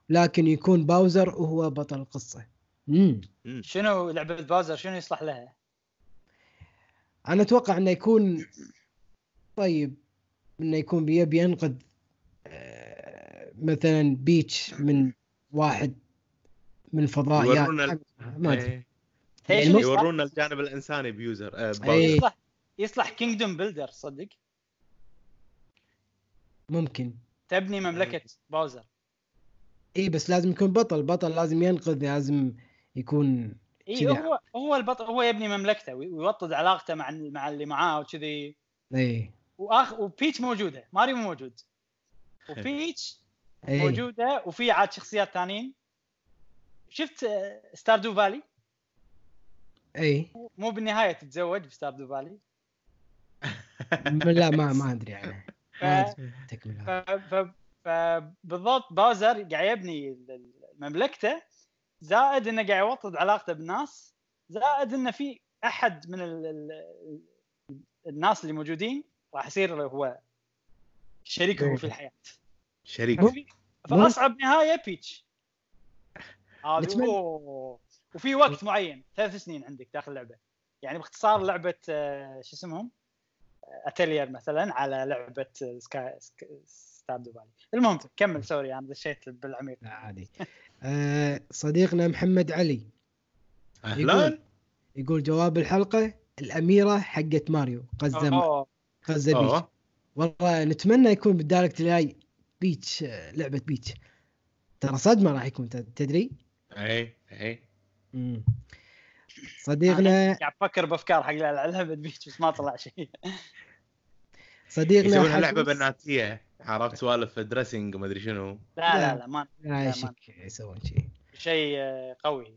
لكن يكون باوزر وهو بطل القصة امم شنو لعبة باوزر شنو يصلح لها؟ أنا أتوقع إنه يكون طيب إنه يكون يبي ينقذ آه، مثلا بيتش من واحد من الفضاء يورونا ما أدري. إيه. يعني يورونا الجانب الإنساني لباوزر آه، إيه. يصلح يصلح kingdom builder صدق؟ ممكن. تبني مملكة باوزر. إي بس لازم يكون بطل بطل لازم ينقذ لازم يكون إي. هو هو البطل هو يبني مملكته وي- ويوطد علاقته مع مع اللي معاه وكذي. إي. واخ وبيتش موجودة. ماريو مو موجود. وبيتش اي موجودة وفي عاد شخصيات ثانيين شفت Stardew Valley اي مو بالنهاية تتزوج ب Stardew Valley لا ما ما أدري عنه ف... ما أدري. تكمل. ف... ف... فبالضبط باوزر قاعد يبني مملكته. زائد إنه قاعد يوطد علاقته بالناس. زائد إنه في أحد من ال... ال... الناس اللي موجودين راح يصير هو شريكه في الحياة. شريك. فأصعب نهاية بيتش هذه. وفي وقت معين ثلاث سنين عندك داخل اللعبة. يعني باختصار لعبة آه، شو اسمهم؟ اتلير مثلا على لعبة آه، سكاي Stardew Valley المهم كمل سوري أنا دشيت بالعميق. عادي. آه صديقنا محمد علي. أهلا. يقول جواب الحلقة الأميرة حقت ماريو. قصده قصده Peach. أوه. والله نتمنى يكون بال Direct الجاي Peach آه، لعبة Peach. ترى صدمة راح يكون ت- تدري؟ إي إي. مم. صديقنا قاعد أفكر بأفكار حق لعبة Peach بس ما طلع شيء. صديقنا يسوونها لعبة بناتية. عرفت سوالف dressing ما أدري شنو. لا لا. لا ما لا لا، يشك يسوون شيء. شيء آه، قوي.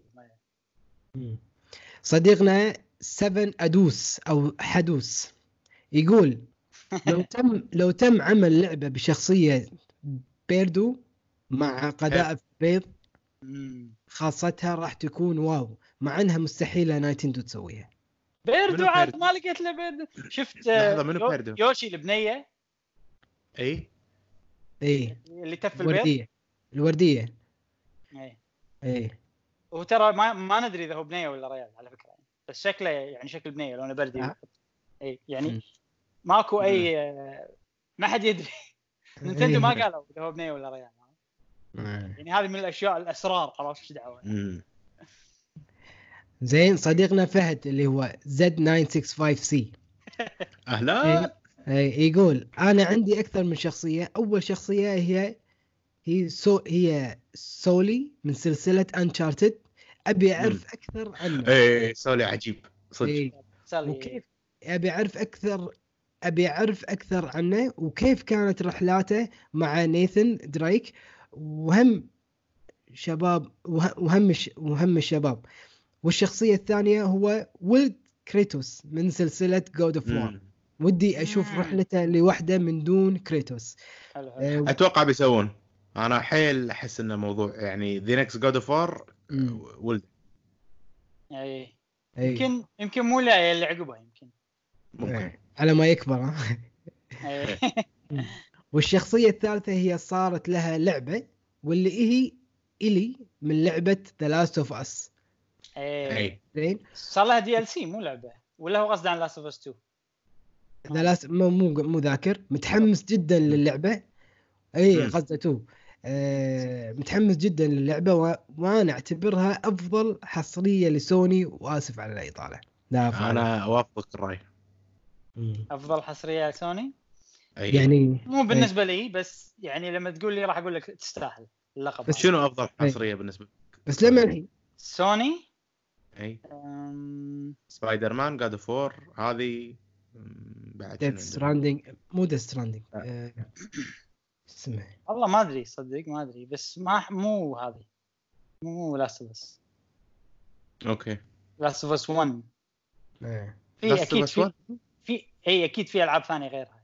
صديقنا 7 أدوس أو حدوس. يقول لو تم لو تم عمل لعبة بشخصية Birdo مع قذائف بيض. خاصتها راح تكون wow مع إنها مستحيلة Nintendo تسويها Birdo عاد؟ ما لقيت له Birdo شفت لحظة، منو Birdo؟ Yoshi البنية إي إيه اللي تف البيض الوردية الوردية إيه. إيه وترى ما ما ندري إذا هو بنية ولا ريال على فكرة. بس شكله يعني شكل بنية لونه وردي آه. إي يعني. ماكو أي آه، ما حد يدري. Nintendo ما إيه. قالوا إذا هو بنيه ولا ريال. آه. يعني هذه من الأشياء الأسرار عرفت إيش دعوة. زين صديقنا فهد اللي هو Z 965 C أهلا. إيه، يقول أنا عندي أكثر من شخصية. أول شخصية هي هي سو هي Sully من سلسلة Uncharted أبي أعرف أكثر عنه اي Sully عجيب صدق. إيه، وكيف؟ أبي أعرف أكثر أبي أعرف أكثر عنه وكيف كانت رحلاته مع Nathan Drake وهم شباب وه- وهم وهم الشباب والشخصية الثانية هو ولد Kratos من سلسلة God of War. ودي أشوف مم. رحلته لوحده من دون Kratos حلو حلو. آه، أتوقع بيسوون أنا حيل أحس انه موضوع يعني the next God of War. ولد اي إيه. يمكن يمكن مو لا اللي عقبها يمكن ممكن إيه. على ما يكبر ها؟ إي. والشخصية الثالثة هي صارت لها لعبة واللي هي Ellie من لعبة The Last of Us. أي. زين؟ صار لها DLC مو لعبة. ولا هو قصده عن Last of Us 2 The Last مو مو مو ذاكر. متحمس جدا للعبة. إي. قصده two. آه متحمس جدا للعبة و... وأنا أعتبرها أفضل حصرية لسوني وآسف على الإطالة. لا. أنا أوافقك الرأي. أفضل حصرية سوني. يعني مو بالنسبة لي بس يعني لما تقول لي راح أقول لك تستاهل اللقب. بس. شنو أفضل حصرية بالنسبة بس لما الحين سوني. أي. أم، Spider-Man God of War هذه بعد Death؟ Stranding مو Death Stranding لا. آه اسمه؟ والله ما أدري صدق ما أدري بس ما مو هذه. مو Last of Us أوكي. Last of Us 1 آه. في Last of أكيد Us في 1 في اي أكيد في العاب ثانية غيرها.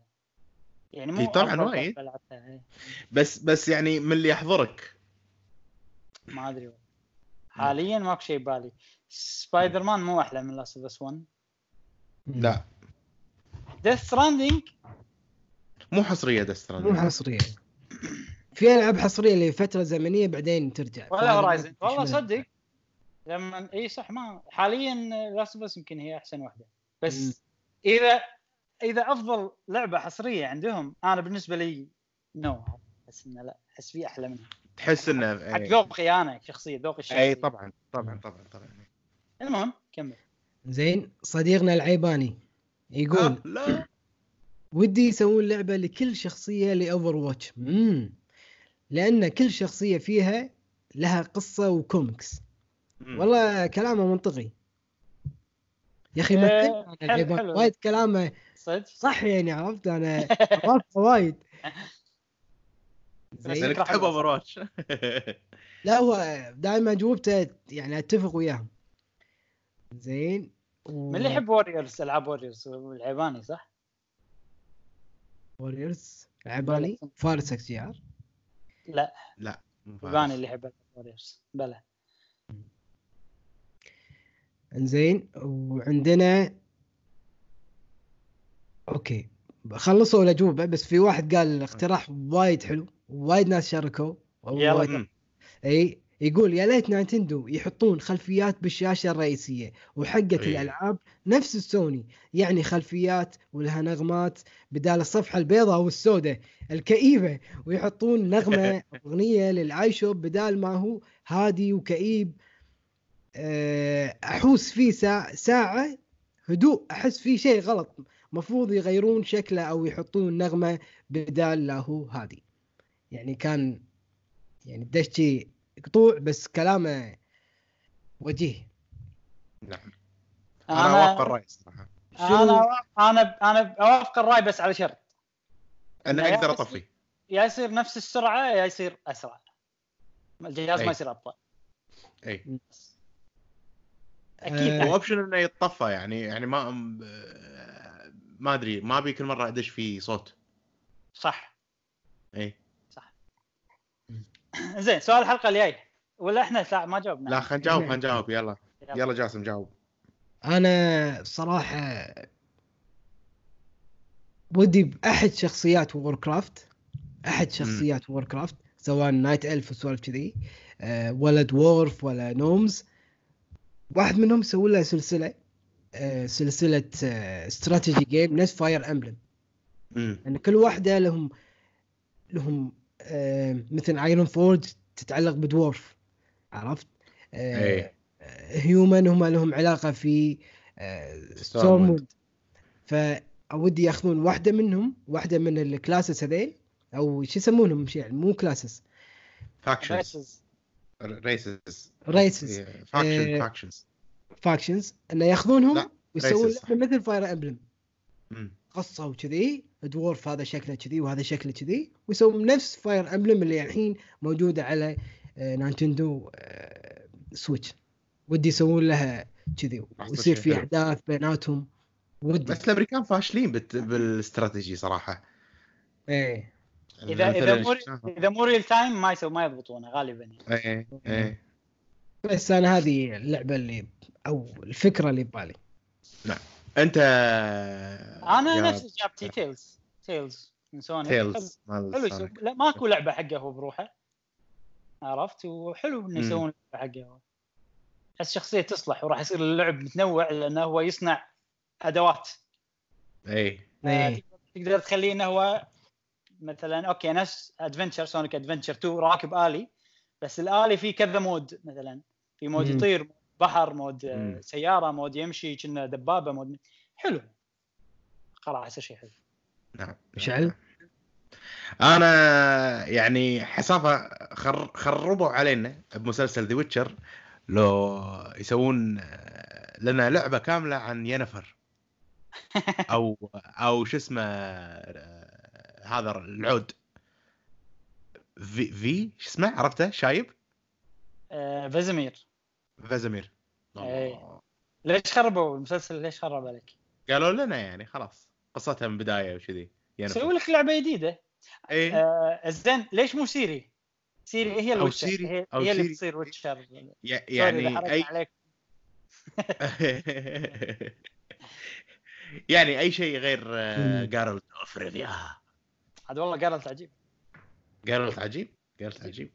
يعني مو طبعاً وايد. بس بس يعني من اللي يحضرك. ما أدري والله. حاليا ماكو شيء ببالي. سبايدر مان مو أحلى من Last of Us 1 لا. Death Stranding مو حصرية مو Death Stran حصرية. في ألعاب حصرية لفترة زمنية بعدين ترجع. ولا Horizon والله صدق. لما إي صح ما حاليا Last of Us يمكن هي أحسن واحدة. بس إذا إذا أفضل لعبة حصرية عندهم أنا بالنسبة لي no احس إنه لا أحس في أحلى منها. تحس إنه حق اي, ذوقي أنا شخصيه ذوقي الشخصي أي طبعا طبعا طبعا طبعا المهم كمل. زين صديقنا العيباني يقول آه، لا. ودي يسوون لعبة لكل شخصية ل Overwatch امم لأن كل شخصية فيها لها قصة وكوميكس. والله كلامه منطقي. يا أخي آه، مثل عن. وايد كلامه صدق؟ صح يعني عرفت؟ أنا اوافقه وايد. بس زين. لانك تحب Overwatch لا هو دائما جوبته يعني أتفق وياهم. زين و... من اللي يحب Warriors ألعاب Warriors والعيباني صح؟ Warriors العيباني فارس XGR؟ لا. لا عيباني اللي يحب Warriors بلى انزين. وعندنا okay خلصوا الاجوبه بس في واحد قال اقتراح وايد حلو وايد ناس شاركوا يلا. اي يقول يا ليت Nintendo يحطون خلفيات بالشاشة الرئيسية وحقة إي. الألعاب نفس السوني يعني خلفيات ولها نغمات بدال الصفحة البيضاء والسوداء الكئيبة ويحطون نغمة أغنية للاي شوب بدال ما هو هادي وكئيب. أحوس فيه ساعه ساعة هدوء أحس فيه شيء غلط. مفروض يغيرون شكله أو يحطون نغمة بدال لا هو هادي. يعني كان يعني دشتي قطوع بس كلامه وجيه. نعم. أنا أوافق الرأي صراحة أنا أنا أنا أوافق الرأي بس على شرط. أنا أقدر أطفي. يا يصير نفس السرعة يا يصير أسرع. الجهاز أي. ما يصير أبطأ. أي. أكيد. آه، أحد. وأوبشن إنه يتطفى يعني يعني ما ما أدري ما أبي كل مرة أدش فيه صوت. صح. إي. زين سؤال الحلقة الجاي. ولا إحنا؟ ساعة ما جاوبنا. لا خلينا نجاوب خلينا نجاوب. يلا. يلا. جاسم جاوب. أنا صراحة ودي بأحد شخصيات Warcraft احد شخصيات Warcraft سواء Night Elf وسوالف كذي أه ولا dwarf ولا gnomes واحد منهم سووا له سلسلة أه سلسلة strategy game نفس Fire Emblem إن كل واحدة لهم لهم آه مثل Ironforge تتعلق ب dwarf عرفت؟ آه اي human هم لهم علاقة في آه Stormwind فودي يأخذون واحدة منهم واحدة من ال classes هذيل أو شو يسمونهم شيء مو classes factions races. races faction آه، factions factions إنه ياخذونهم ويسوون مثل Fire Emblem. قصة وكذي dwarf هذا شكله كذي وهذا شكله كذي ويسوون نفس Fire Emblem اللي الحين موجودة على آه، Nintendo آه، Switch ودي يسوون لها كذي ويصير في. أحداث بيناتهم. ودي. بس الأمريكان فاشلين بالاستراتيجي صراحة. إيه. اذا إذا. إذا مو real time ما يسوي ما يضبطونه غالبا يعني. إيه إيه. بس أنا هذه اللعبة اللي أو الفكرة اللي ببالي. أنت أنا نفس اجابتي Tails. Tails. من Sonic. Tails. حلو. لا ماكو لعبة حقه هو بروحه. عرفت؟ وحلو إنه. يسوون لعبة حقه هو. احس شخصية تصلح وراح يصير اللعب متنوع لأنه هو يصنع أدوات. إيه. تقدر تخليه إنه هو مثلا أوكي نفس Adventure Sonic Adventure 2 راكب آلي بس الآلي فيه كذا mode مثلا في mode. يطير بحر مود آه، مم. سيارة mode يمشي كنا دبابة mode حلو خلاص شيء حلو نعم مشعل؟ أنا يعني حسافة خر... خربوا علينا بمسلسل The Witcher لو يسوون آه، لنا لعبة كاملة عن Yennefer أو أو شو اسمه آه، هذا العود. في في شو اسمه؟ عرفته؟ شايب؟ آه Vesemir Vesemir إيه. ليش خربوا المسلسل؟ ليش خرب عليك؟ قالوا لنا يعني خلاص. قصتها من بداية وكذي. سووا Yennefer لك لعبة جديدة. إيه. آه زين. ليش مو Ciri؟ Ciri هي أو ال witcher. Ciri- هي, أو هي اللي. تصير witcher. يعني حرقنا اي عليك. يعني أي شيء غير مم. Geralt of Rivia عاد والله قالت عجيب. Geralt عجيب Geralt عجيب.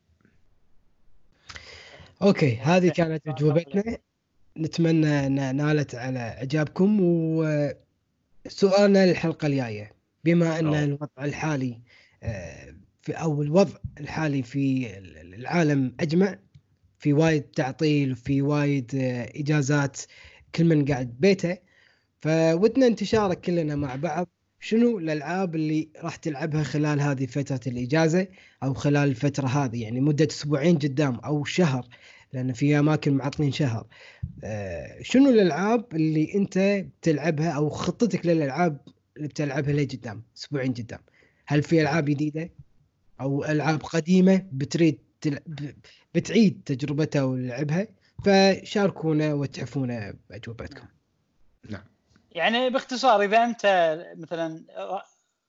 أوكي هذه كانت أجوبتنا. نتمنى أن نالت على إعجابكم. و سؤالنا للحلقة الجاية. بما أن أوه. الوضع الحالي آه، في أو الوضع الحالي في العالم أجمع في وايد تعطيل وفي وايد آه، إجازات كل من قاعد بيته. فودنا نتشارك كلنا مع بعض. شنو الألعاب اللي راح تلعبها خلال هذه فترة الإجازة أو خلال الفترة هذه؟ يعني مدة أسبوعين قدام أو شهر لأن في أماكن معطلين شهر. آه، شنو الألعاب اللي أنت بتلعبها أو خطتك للألعاب اللي بتلعبها لقدام أسبوعين قدام. هل في ألعاب جديدة؟ أو ألعاب قديمة بتريد تلع... ب- بتعيد تجربتها ولعبها؟ فشاركونا وتحفونا بأجوبتكم. يعني باختصار إذا أنت مثلا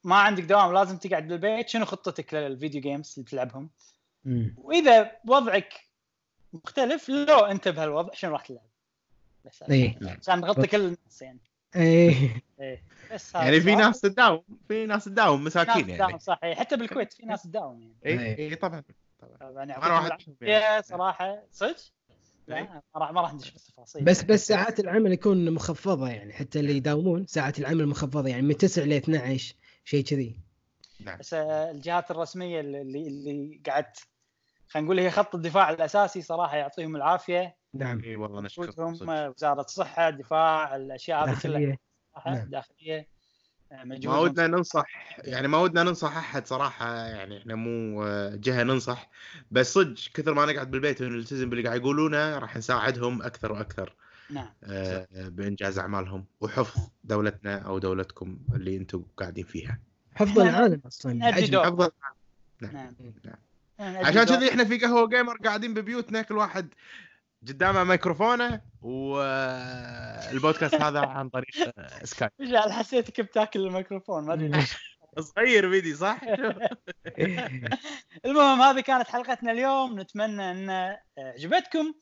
ما عندك دوام لازم تقعد بالبيت شنو خطتك للفيديو جيمز اللي تلعبهم؟ وإذا وضعك مختلف لو أنت بهالوضع شنو راح تلعب؟ بس. إيه. عشان نغطي كل الناس يعني. إيه. إيه. بس يعني في. ناس تداوم في ناس تداوم مساكين يعني. صح إيه. حتى بالكويت في ناس تداوم يعني. اي اي طبعا. يعني أنا واحد يعني. صراحة. صدق؟ إيه. ما راح ما راح ندش في التفاصيل. بس بس ساعات العمل يكون مخفضة يعني حتى اللي يداومون ساعات العمل مخفضة يعني من 9 ل 12 شيء كذي. نعم. بس آه، الجهات الرسمية اللي اللي قعدت خلينا نقول هي خط الدفاع الأساسي صراحة يعطيهم العافية. نعم. إي والله نشكرهم. آه، وزارة الصحة الدفاع الأشياء هذه كلها. داخلية. ما ودنا ننصح يعني ما ودنا ننصح أحد صراحة يعني إحنا مو جهة ننصح بس صدق كثر ما نقعد بالبيت ونلتزم باللي قاعد يقولونه راح نساعدهم أكثر وأكثر نعم آه، بإنجاز أعمالهم وحفظ دولتنا أو دولتكم اللي أنتم قاعدين فيها حفظ العالم أصلا. دور. افضل نعم نعم. نعم. عشان كذي إحنا في قهوة جيمر قاعدين ببيوتنا كل واحد قدامه ميكروفونه والبودكاست هذا عن طريق سكايب مشعل حسيتك بتاكل الميكروفون ما أدري ليش. صغير فيدي صح؟ المهم هذه كانت حلقتنا اليوم. نتمنى أن عجبتكم.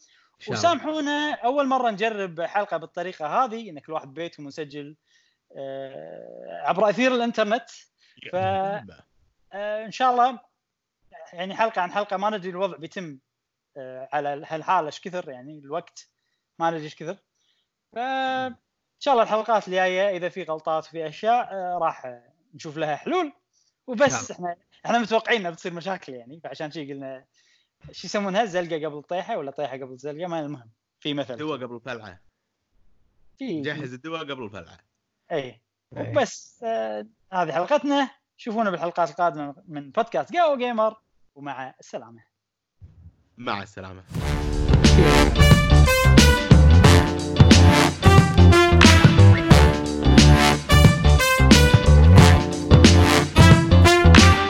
وسامحونا أول مرة نجرب حلقة بالطريقة هذه إن كل واحد بيتهم مسجل آه، عبر أثير الإنترنت. ف آه، إن شاء الله يعني حلقة عن حلقة ما ندري الوضع بيتم على هالحالة إيش كثر يعني الوقت ما ندري إيش كثر. ف إن شاء الله الحلقات الجاية إذا في غلطات وفي أشياء آه، راح آه، نشوف لها حلول. وبس شاء إحنا إحنا متوقعين انها بتصير مشاكل يعني. فعشان شي قلنا شو يسمونها زلقة قبل طيحة ولا طيحة قبل زلقة ما المهم. في مثل. دواء قبل الفلعة. في جهز الدواء قبل الفلعة. اي إيه. وبس آه هذه حلقتنا. شوفونا بالحلقات القادمة من بودكاست جو جيمر ومع السلامة. مع السلامة.